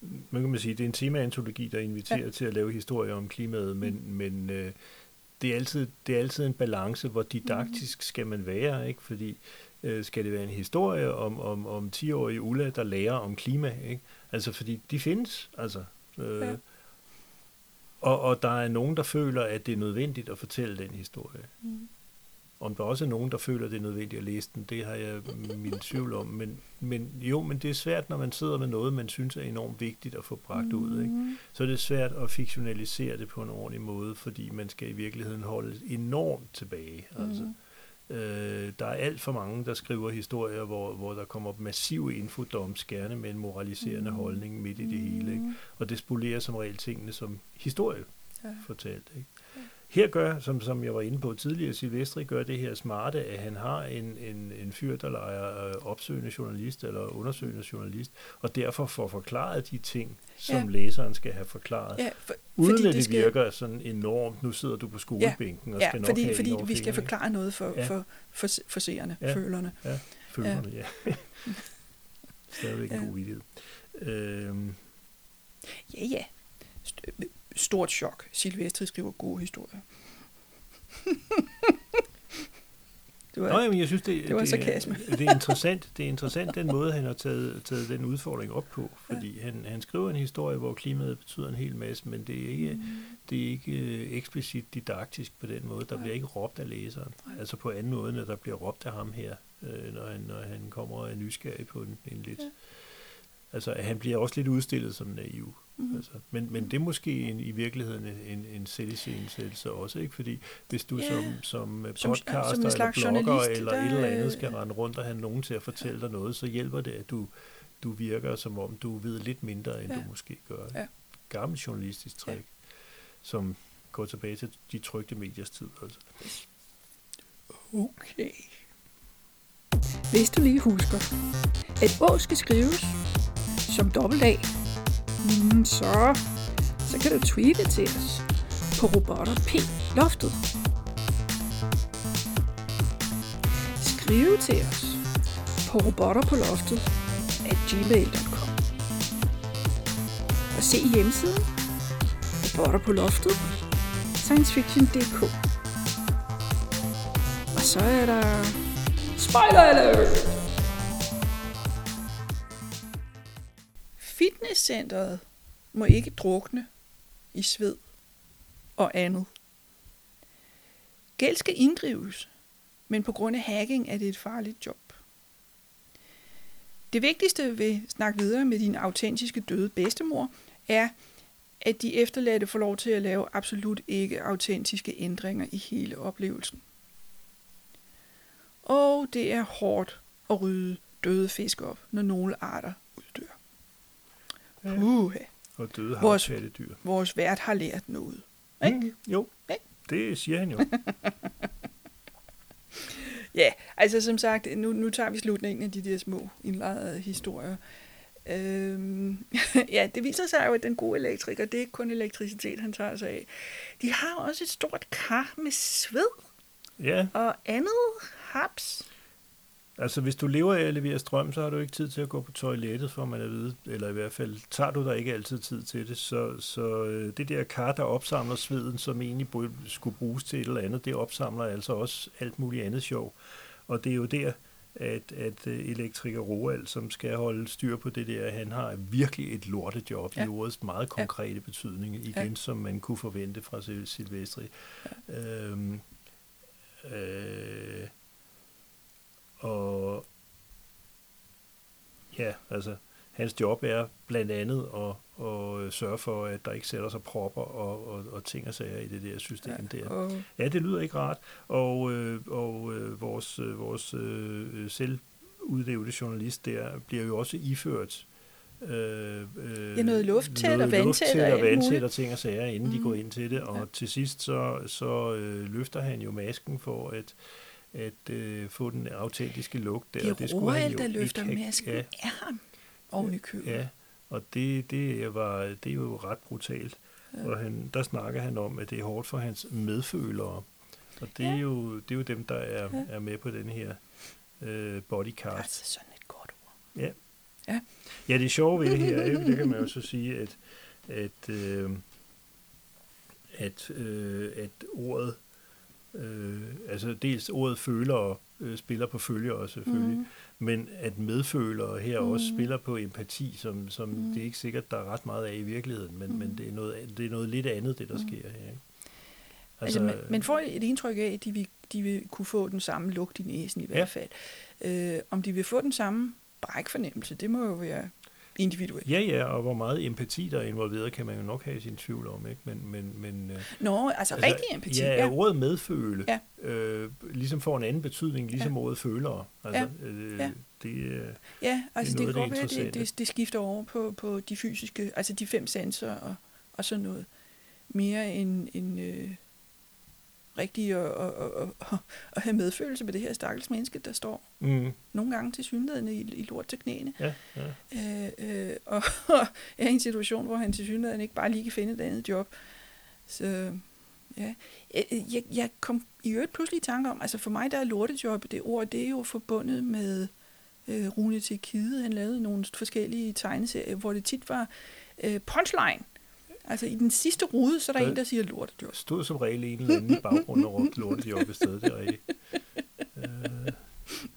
Mm. man kan man sige, det er en temaantologi, der inviterer Ja. ja. til at lave historier om klimaet, men, mm. men øh, det, er altid, det er altid en balance, hvor didaktisk Mm. skal man være, ikke? Fordi øh, skal det være en historie om, om, om 10-årige Ulla, der lærer om klima, ikke? Altså, fordi de findes, altså. Øh, Ja. Og, og der er nogen, der føler, at det er nødvendigt at fortælle den historie. Mm. Om der også er nogen, der føler, at det er nødvendigt at læse den, det har jeg min tvivl om. Men, men jo, men det er svært, når man sidder med noget, man synes er enormt vigtigt at få bragt ud. Ikke? Mm. Så er det svært at fiktionalisere det på en ordentlig måde, fordi man skal i virkeligheden holde enormt tilbage. Altså, Mm. Øh, der er alt for mange, der skriver historier, hvor, hvor der kommer massive infodumps, gerne med en moraliserende Mm. holdning midt i det hele. Ikke? Og det spolerer som regel tingene som historie Ja. fortalt. Ikke? Ja. Her gør, som, som jeg var inde på tidligere, Silvestri gør det her smarte, at han har en, en, en fyr, der leger øh, opsøgende journalist eller undersøgende journalist, og derfor får forklaret de ting, som Ja. ja. læseren skal have forklaret. Ja, for, Uden fordi at det skal- virker sådan enormt, nu sidder du på skolebænken og Ja, skal nok fordi, have fordi vi skal fingrene. forklare noget for, Ja. for, for, for seerne, Ja. følerne. Ja, følerne, ja. ja. Stadigvæk en Ja. god vidighed. Øhm, Ja, ja. St- Stort chok. Silvestri skriver gode historier. det var, Nå, jamen, jeg synes, det, det var det, sarkasme. er- det er interessant, det er interessant den måde, han har taget, taget den udfordring op på, fordi ja. han, han skriver en historie, hvor klimaet betyder en hel masse, men det er ikke, Mm. det er ikke øh, eksplicit didaktisk på den måde. Der Nej. bliver ikke råbt af læseren. Nej. Altså på anden måde, når der bliver råbt af ham her, øh, når, han, når han kommer og er nysgerrig på en, en lidt... Ja. Ja. Altså, han bliver også lidt udstillet som naiv. Mhm. Altså, men, men det er måske en, i virkeligheden en, en, en selvisensættelse også, ikke? Fordi hvis du Ja. som, som øh, Som- podcaster som en eller blogger journalist, eller der, et eller andet øh, skal rende rundt og have nogen til at fortælle dig noget, så hjælper det, at du, du virker som om, du ved lidt mindre, end Ja. du måske gør. Ja. Gammel journalistisk træk, som går tilbage til de trygte mediers tid. Altså. Okay. Hvis du lige husker, at Å skal skrives som dobbelt A, mm, så, så kan du tweete til os på robotter P loftet. Skrive til os på robotter på loftet at gmail.com og se hjemmesiden robotter på loftet sciencefiction.dk og så er der Spoiler alert! Fitnesscenteret må ikke drukne i sved og andet. Gæld skal inddrives, men på grund af hacking er det et farligt job. Det vigtigste ved Snak videre med din autentiske døde bedstemor er, at de efterladte får lov til at lave absolut ikke autentiske ændringer i hele oplevelsen. Og det er hårdt at rydde døde fisk op, når nogle arter Puh, Og døde Vores- havpattedyr. vores vært har lært noget. Ikke? Mm, jo, Ikke? det siger han jo. Ja, altså som sagt, nu, nu tager vi slutningen af de der små indlejrede historier. Øhm, ja, det viser sig jo, at den gode elektriker, det er ikke kun elektricitet, han tager sig af. De har også et stort kar med sved ja, og andet haps. Altså hvis du lever af at levere strøm, så har du ikke tid til at gå på toilettet, for man at vide, eller i hvert fald tager du der ikke altid tid til det. Så, så øh, det der kar, der opsamler sveden, som egentlig skulle bruges til et eller andet, det opsamler altså også alt muligt andet sjov. Og det er jo der, at, at øh, elektriker Roald, som skal holde styr på det der, han har virkelig et lortejob ja. i ordets meget konkrete ja. betydning, igen ja. som man kunne forvente fra Silvestri. Ja. Øhm, øh, og ja, altså hans job er blandt andet at, at sørge for, at der ikke sætter sig propper og, og, og ting og sager i det der system ja, der. Og... Ja, det lyder ikke rart. Og, øh, og øh, vores, øh, vores øh, selvudlevede journalist der bliver jo også iført øh, øh, ja, noget luft til noget at vandsætte og ting og sager, inden mm. de går ind til det. Og ja. til sidst så, så øh, løfter han jo masken for at at øh, få den autentiske lugt der. Det er det skulle jo der løfter masken ja. er ham oven i købet. Ja, og det, det, var, det er jo ret brutalt. Ja. Og han, der snakker han om, at det er hårdt for hans medfølere. Og det, ja. er, jo, det er jo dem, der er, ja. er med på den her øh, bodycast. Altså sådan et godt ord. Ja. Ja, ja det er sjovt ved det her, det kan man jo så sige, at, at, øh, at, øh, at ordet, øh, altså dels ordet føler øh, spiller på følger selvfølgelig, mm men at medfølere her mm. også spiller på empati, som, som mm. det er ikke sikkert, der er ret meget af i virkeligheden, men, mm. men det, er noget, det er noget lidt andet, det der mm. sker her. Ikke? Altså, altså, man, man får et indtryk af, at de vil, de vil kunne få den samme lugt i næsen i hvert ja. fald. Øh, om de vil få den samme brækfornemmelse, det må jo være individuelt. Ja, ja, og hvor meget empati der er involveret, kan man jo nok have sin tvivl om, ikke? Men, men, men, øh, Nå, altså, altså rigtig empati. Ja, ja. ordet medføle, ja. øh, ligesom får en anden betydning, ligesom ja. ordet følere. Altså, ja. Øh, ja. Det, øh, ja, altså det, det kan godt være, det, det, det skifter over på, på de fysiske, altså de fem sanser og, og sådan noget. Mere end, end øh, at, at, at, at, at have medfølelse med det her stakkels menneske, der står mm. nogle gange til synligheden i, i lort til knæene. Ja, ja. Øh, øh, og er i en situation, hvor han til synligheden ikke bare lige kan finde et andet job. Så ja, jeg, jeg kom i øvrigt pludselig i tanke om, altså for mig der er lortejob, det ord, det er jo forbundet med øh, Rune til Kide. Han lavede nogle forskellige tegneserier, hvor det tit var øh, punchline. Altså i den sidste rude, så er der, der en, der siger lortejob. stod som regel en eller anden i baggrunden og råbte lortejob i stedet. Det er rigtigt. Øh,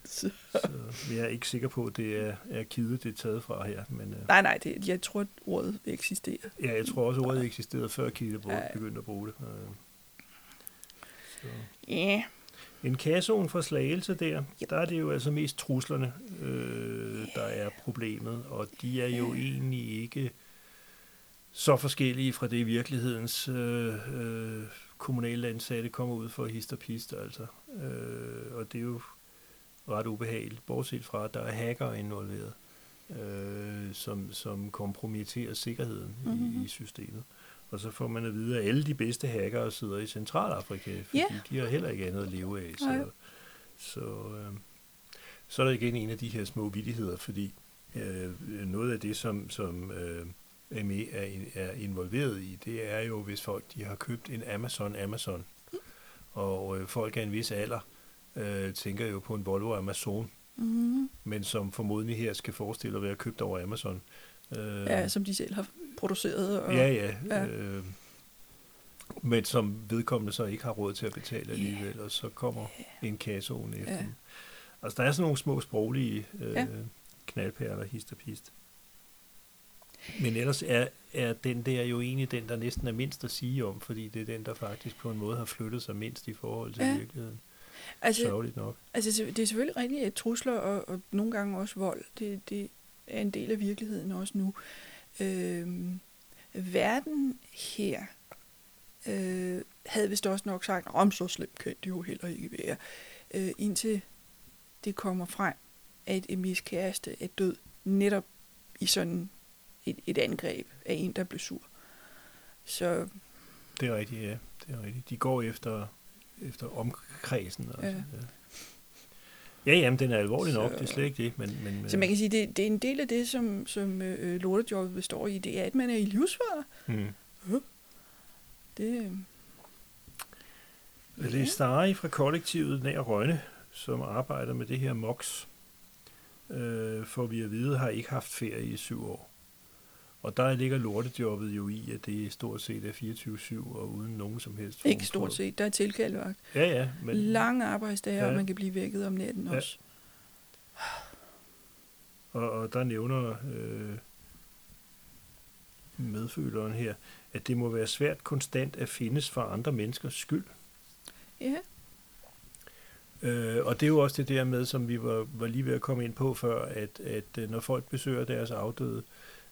så. så jeg er ikke sikker på, at det er, er Kide, det er taget fra her. Men, øh, nej, nej, det, jeg tror, at ordet eksisterer. Ja, jeg tror også, at ordet eksisterede, før Kide begyndte at bruge det. Øh, Ja. Yeah. En kasseon fra Slagelse der, yep. der er det jo altså mest truslerne, øh, der er problemet, og de er jo egentlig ikke så forskellige fra det virkelighedens øh, øh, kommunale ansatte kommer ud for hist og pist, altså. Øh, og det er jo ret ubehageligt, bortset fra, at der er hacker involveret, øh, som, som kompromitterer sikkerheden mm-hmm. i, i systemet. Og så får man at vide, at alle de bedste hackere sidder i Centralafrika, fordi yeah. de har heller ikke andet at leve af. Så, så, øh, så er der igen en af de her små vidigheder, fordi øh, noget af det, som, som øh, ME er, er involveret i, det er jo, hvis folk de har købt en Amazon Amazon, og øh, folk af en vis alder øh, tænker jo på en Volvo Amazon, mm. men som formodentlig her skal forestille at være købt over Amazon. Øh, ja, som de selv har produceret. Og, ja, ja. ja. Øh, men som vedkommende så ikke har råd til at betale alligevel, yeah. og så kommer yeah. en kasseoven efter yeah. Altså, der er sådan nogle små sproglige øh, ja. knaldperler, hist og pist. Men ellers er, er den der jo egentlig den, der næsten er mindst at sige om, fordi det er den, der faktisk på en måde har flyttet sig mindst i forhold til ja. virkeligheden. Altså, Sørgeligt nok. Altså, det er selvfølgelig rigtigt, at trusler og, og nogle gange også vold, det, det er en del af virkeligheden også nu. Øh, verden her øh, havde vist også nok sagt, om så slemt kan det jo heller ikke være, øh, indtil det kommer frem, at Emis kæreste er død netop i sådan et, et angreb af en, der blev sur. Så... Det er rigtigt, ja. Det er rigtigt. De går efter, efter omkredsen. Altså. Ja. Ja, jamen, den er alvorlig nok, så, det er slet ikke det. Men, men, så man kan sige, det, det er en del af det, som, som øh, lortejobbet består i, det er, at man er i livsfare. Mm. Ja. Det, ja. Det er Stari fra kollektivet nær Rønne, som arbejder med det her MOX, øh, for vi at vide, har ikke haft ferie i syv år. Og der ligger lortejobbet jo i, at det stort set er 24-7 og uden nogen som helst Ikke stort set, der er tilkaldvagt. Ja, ja. Men, Lange arbejdsdage, ja. og man kan blive vækket om natten ja. også. Og, og der nævner øh, medføleren her, at det må være svært konstant at findes for andre menneskers skyld. Ja. Øh, og det er jo også det der med, som vi var, var lige ved at komme ind på før, at, at øh, når folk besøger deres afdøde,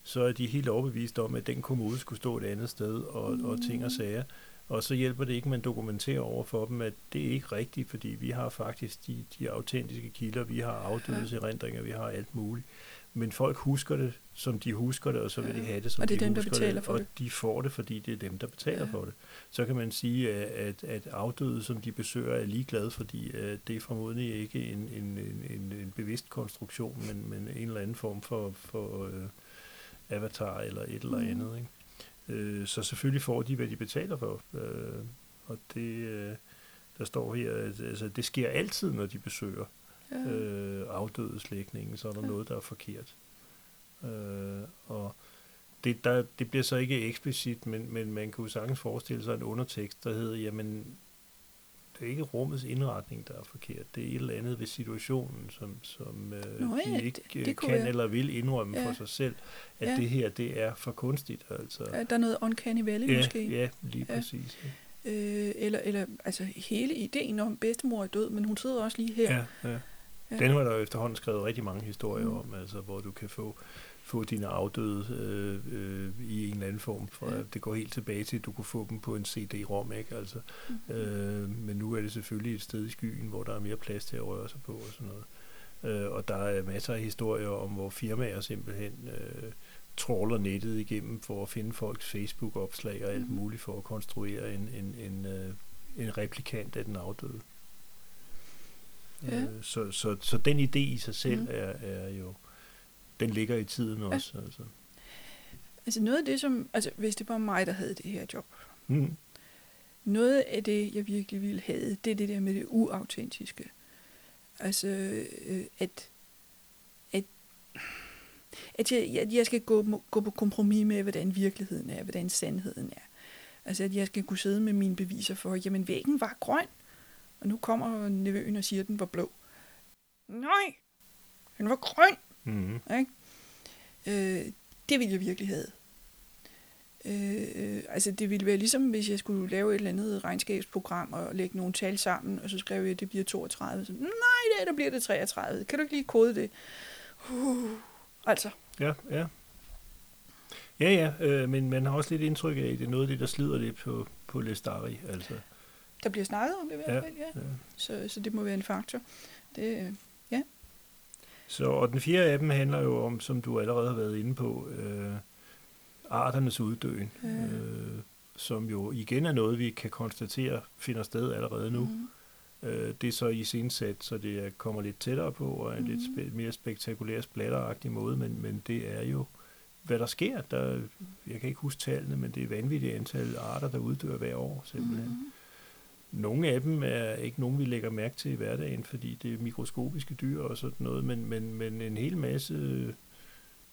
så er de helt overbevist om, at den kommode skulle stå et andet sted, og, mm. og ting og sager. Og så hjælper det ikke, at man dokumenterer over for dem, at det er ikke rigtigt, fordi vi har faktisk de, de autentiske kilder, vi har afdødes erindringer, vi har alt muligt. Men folk husker det, som de husker det, og så vil de have det, som og det er de dem, der husker betaler det. for og det. de får det, fordi det er dem, der betaler Ja. for det. Så kan man sige, at, at afdøde, som de besøger, er ligeglade, fordi uh, det er formodentlig ikke en, en, en, en, bevidst konstruktion, men, men en eller anden form for, for uh, avatar eller et eller Mm. andet. Ikke? Øh, så selvfølgelig får de, hvad de betaler for. Øh, og det, øh, der står her, at altså, det sker altid, når de besøger Ja. øh, afdøde slægtninge, så er der Ja. noget, der er forkert. Øh, og det, der, det bliver så ikke eksplicit, men, men man kunne sagtens forestille sig en undertekst, der hedder, jamen, er ikke rummets indretning, der er forkert. Det er et eller andet ved situationen, som, som øh, Nå ja, de ikke det- det det, kan være. eller vil indrømme Ja. for sig selv, at Ja. det her, det er for kunstigt. Altså. Ja, der er noget uncanny valley ja, måske. ja, lige Ja. præcis. Øh, eller, eller altså hele ideen om, bedstemor er død, men hun sidder også lige her. Ja, ja. Ja. Den har der jo efterhånden skrevet rigtig mange historier mm. om, altså, hvor du kan få, få dine afdøde øh, øh, i en eller anden form. For, Ja. Det går helt tilbage til, at du kunne få dem på en CD-rom. Ikke? Altså, Mhm. øh, men nu er det selvfølgelig et sted i skyen, hvor der er mere plads til at røre sig på og sådan noget. Øh, og der er masser af historier om, hvor firmaer simpelthen øh, tråler nettet igennem for at finde folks Facebook-opslag og alt Mhm. muligt for at konstruere en, en, en, øh, en replikant af den afdøde. Ja. Øh, så, så, så den idé i sig selv mm. er, er jo, den ligger i tiden også. Altså. Altså noget af det, som, altså hvis det var mig, der havde det her job, Mm. noget af det, jeg virkelig ville have, det er det der med det uautentiske. Altså, øh, at, at, at jeg, jeg, jeg skal gå, gå på kompromis med, hvordan virkeligheden er, hvordan sandheden er. Altså, at jeg skal kunne sidde med mine beviser for, jamen væggen var grøn, og nu kommer nevøen og siger, at den var blå. Nej, den var grøn. Mm. Ikke? Øh, det ville jeg virkelig have. Øh, altså det ville være ligesom, hvis jeg skulle lave et eller andet regnskabsprogram og lægge nogle tal sammen, og så skrev jeg, at det bliver 32. Så, Nej, det, der bliver det 33. Kan du ikke lige kode det? Uh, altså, Ja, ja. Ja, ja, øh, men man har også lidt indtryk af, at det er noget af det, der slider lidt på, på Lestari. Altså, der bliver snakket om det i hvert Ja, fald, ja. ja. Så, så det må være en faktor. Det, øh, Så, og den fjerde af dem handler jo om, som du allerede har været inde på, øh, arternes uddøen, Ja. øh, som jo igen er noget, vi kan konstatere finder sted allerede nu. mm, Øh, det er så i sat, så det er- kommer lidt tættere på, og en Mhm. lidt spe- mere spektakulær splatteragtig måde, men, men det er jo, hvad der sker. Der, jeg kan ikke huske tallene, men det er vanvittigt antal arter, der uddør hver år simpelthen. mm, Nogle af dem er ikke nogen, vi lægger mærke til i hverdagen, fordi det er mikroskopiske dyr og sådan noget, men, men, men en hel masse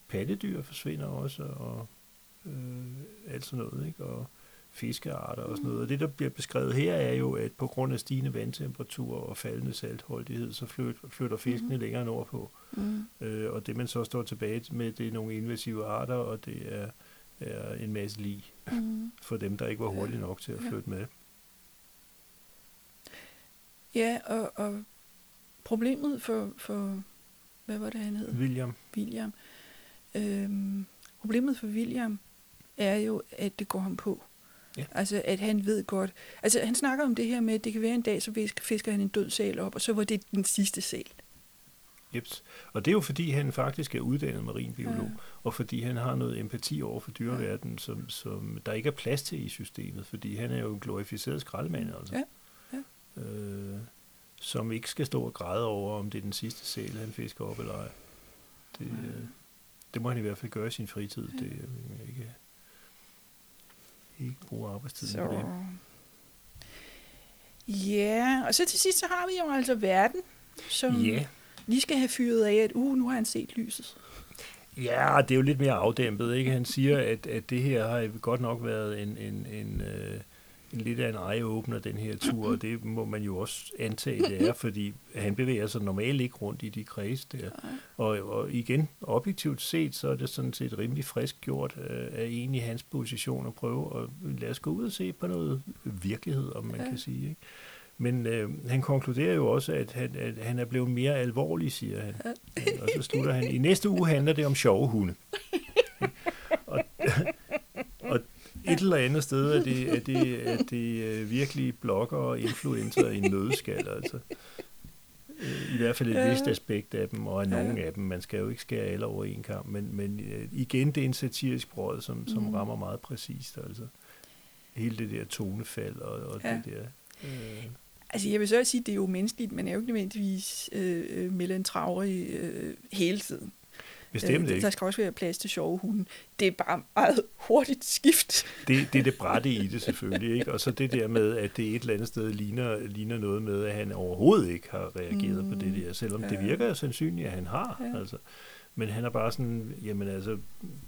pattedyr forsvinder også, og øh, alt sådan noget, ikke? Og fiskearter og sådan noget. Og det, der bliver beskrevet her, er jo, at på grund af stigende vandtemperatur og faldende saltholdighed, så flyt, flytter fiskene Mhm. mm. længere nordpå. mm, Øh, og det, man så står tilbage med, det er nogle invasive arter, og det er, er en masse lig mm. for dem, der ikke var hurtige nok til at flytte med. Ja, og, og problemet for, for, hvad var det, han hed? William, William. Øhm, problemet for William er jo, at det går ham på. Ja. Altså, at han ved godt... Altså, han snakker om det her med, at det kan være en dag, så fisk- fisker han en død sæl op, og så var det den sidste sæl. Jeps. Og det er jo fordi, han faktisk er uddannet marinbiolog, Ja. ja. og fordi han har noget empati over for dyreverdenen, som, som der ikke er plads til i systemet, fordi han er jo en glorificeret skraldemand, altså. Ja, ja. Øh, som ikke skal stå og græde over, om det er den sidste sæl, han fisker op eller ej. Det, øh, det må han i hvert fald gøre i sin fritid. Det er ikke, ikke bruge arbejdstiden Så... på det. Ja, og så til sidst, så har vi jo altså verden, som Ja, lige skal have fyret af, at uh, nu har han set lyset. Ja, det er jo lidt mere afdæmpet, ikke? Han siger, at, at det her har godt nok været en, en, en, øh, lidt af en eye-opener, den her tur, og det må man jo også antage, det er, fordi han bevæger sig normalt ikke rundt i de kreds der. Og, og igen, objektivt set, så er det sådan set rimelig frisk gjort øh, af en i hans position at prøve at lade os gå ud og se på noget virkelighed, om man ja. kan sige. Ikke? Men øh, han konkluderer jo også, at han, at han er blevet mere alvorlig, siger han. Og så slutter han, i næste uge handler det om sjove hunde. og, og et eller andet sted er det, er det, er det øh, virkelig blogger og influencer i nødskal, altså. Øh, I hvert fald et vist aspekt af dem, og af nogle af dem. Man skal jo ikke skære alle over en kamp, men, men øh, igen, det er en satirisk brød, som, som mm. rammer meget præcist, altså. Hele det der tonefald og, og ja. det der... Øh, Altså jeg vil så sige, at det er jo menneskeligt, men er jo ikke nødvendigvis øh, melantravrig øh, hele tiden. Bestemt øh, ikke. Der skal også være plads til sjove hunde. Det er bare meget hurtigt skift. Det, det er det brætte i det selvfølgelig. Ikke? Og så det der med, at det et eller andet sted ligner, ligner noget med, at han overhovedet ikke har reageret mm, på det mm. der, selvom ja. det virker sandsynligt, at han har. Ja. Altså. Men han er bare sådan, jamen altså,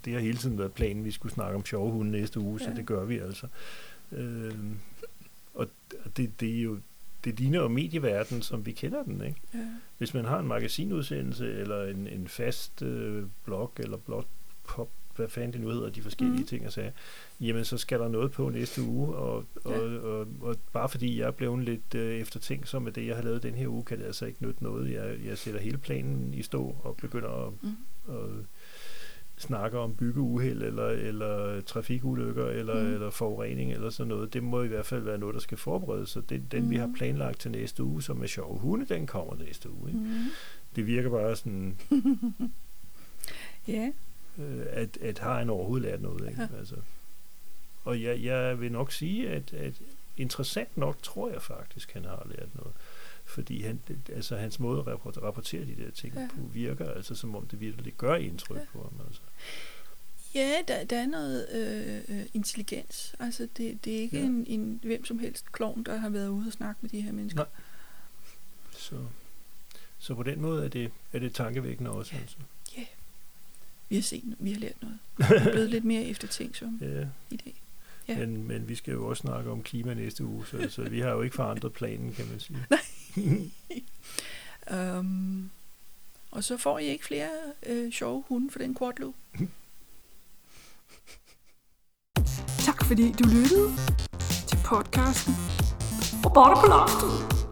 det har hele tiden været planen, vi skulle snakke om sjove hunde næste uge, ja. så det gør vi altså. Øh, og det, det er jo det ligner jo medieverden, som vi kender den. Ikke? Ja. Hvis man har en magasinudsendelse, eller en, en fast øh, blog, eller blog pop, hvad fanden det nu hedder, de forskellige mm. ting og sager, jamen så skal der noget på næste uge, og, og, ja. og, og, og bare fordi jeg er blevet lidt øh, eftertænkt med det, jeg har lavet den her uge, kan det altså ikke nytte noget. Jeg, jeg sætter hele planen i stå og begynder at, mm. at snakker om byggeuheld eller, eller trafikulykker eller, mm. eller forurening eller sådan noget, det må i hvert fald være noget, der skal forberedes. Så det, den, mm. vi har mm. planlagt til næste uge, som er sjove hunde, den kommer næste uge. Ikke? Mm. Det virker bare sådan... ja. øh, at, at har han overhovedet lært noget. Ikke? Ja. Altså. Og jeg, jeg vil nok sige, at, at interessant nok tror jeg faktisk, han har lært noget fordi han, altså, hans måde at rapportere de der ting ja. på virker, altså som om det virkelig gør indtryk ja. på ham. Altså. Ja, der, der er noget øh, øh, intelligens. Altså, det, det er ikke ja. en, en hvem som helst klovn, der har været ude og snakke med de her mennesker. Nej. Så, så på den måde er det, er det tankevækkende også. Ja. Altså. ja. Vi har set, vi har lært noget. Vi er blevet lidt mere eftertænksomme ja. i dag. Ja. Men, men vi skal jo også snakke om klima næste uge, så, så vi har jo ikke forandret planen, kan man sige. Nej. um, og så får I ikke flere øh, sjove hunde for den kortløb. tak fordi du lyttede til podcasten. Og bare på loftet.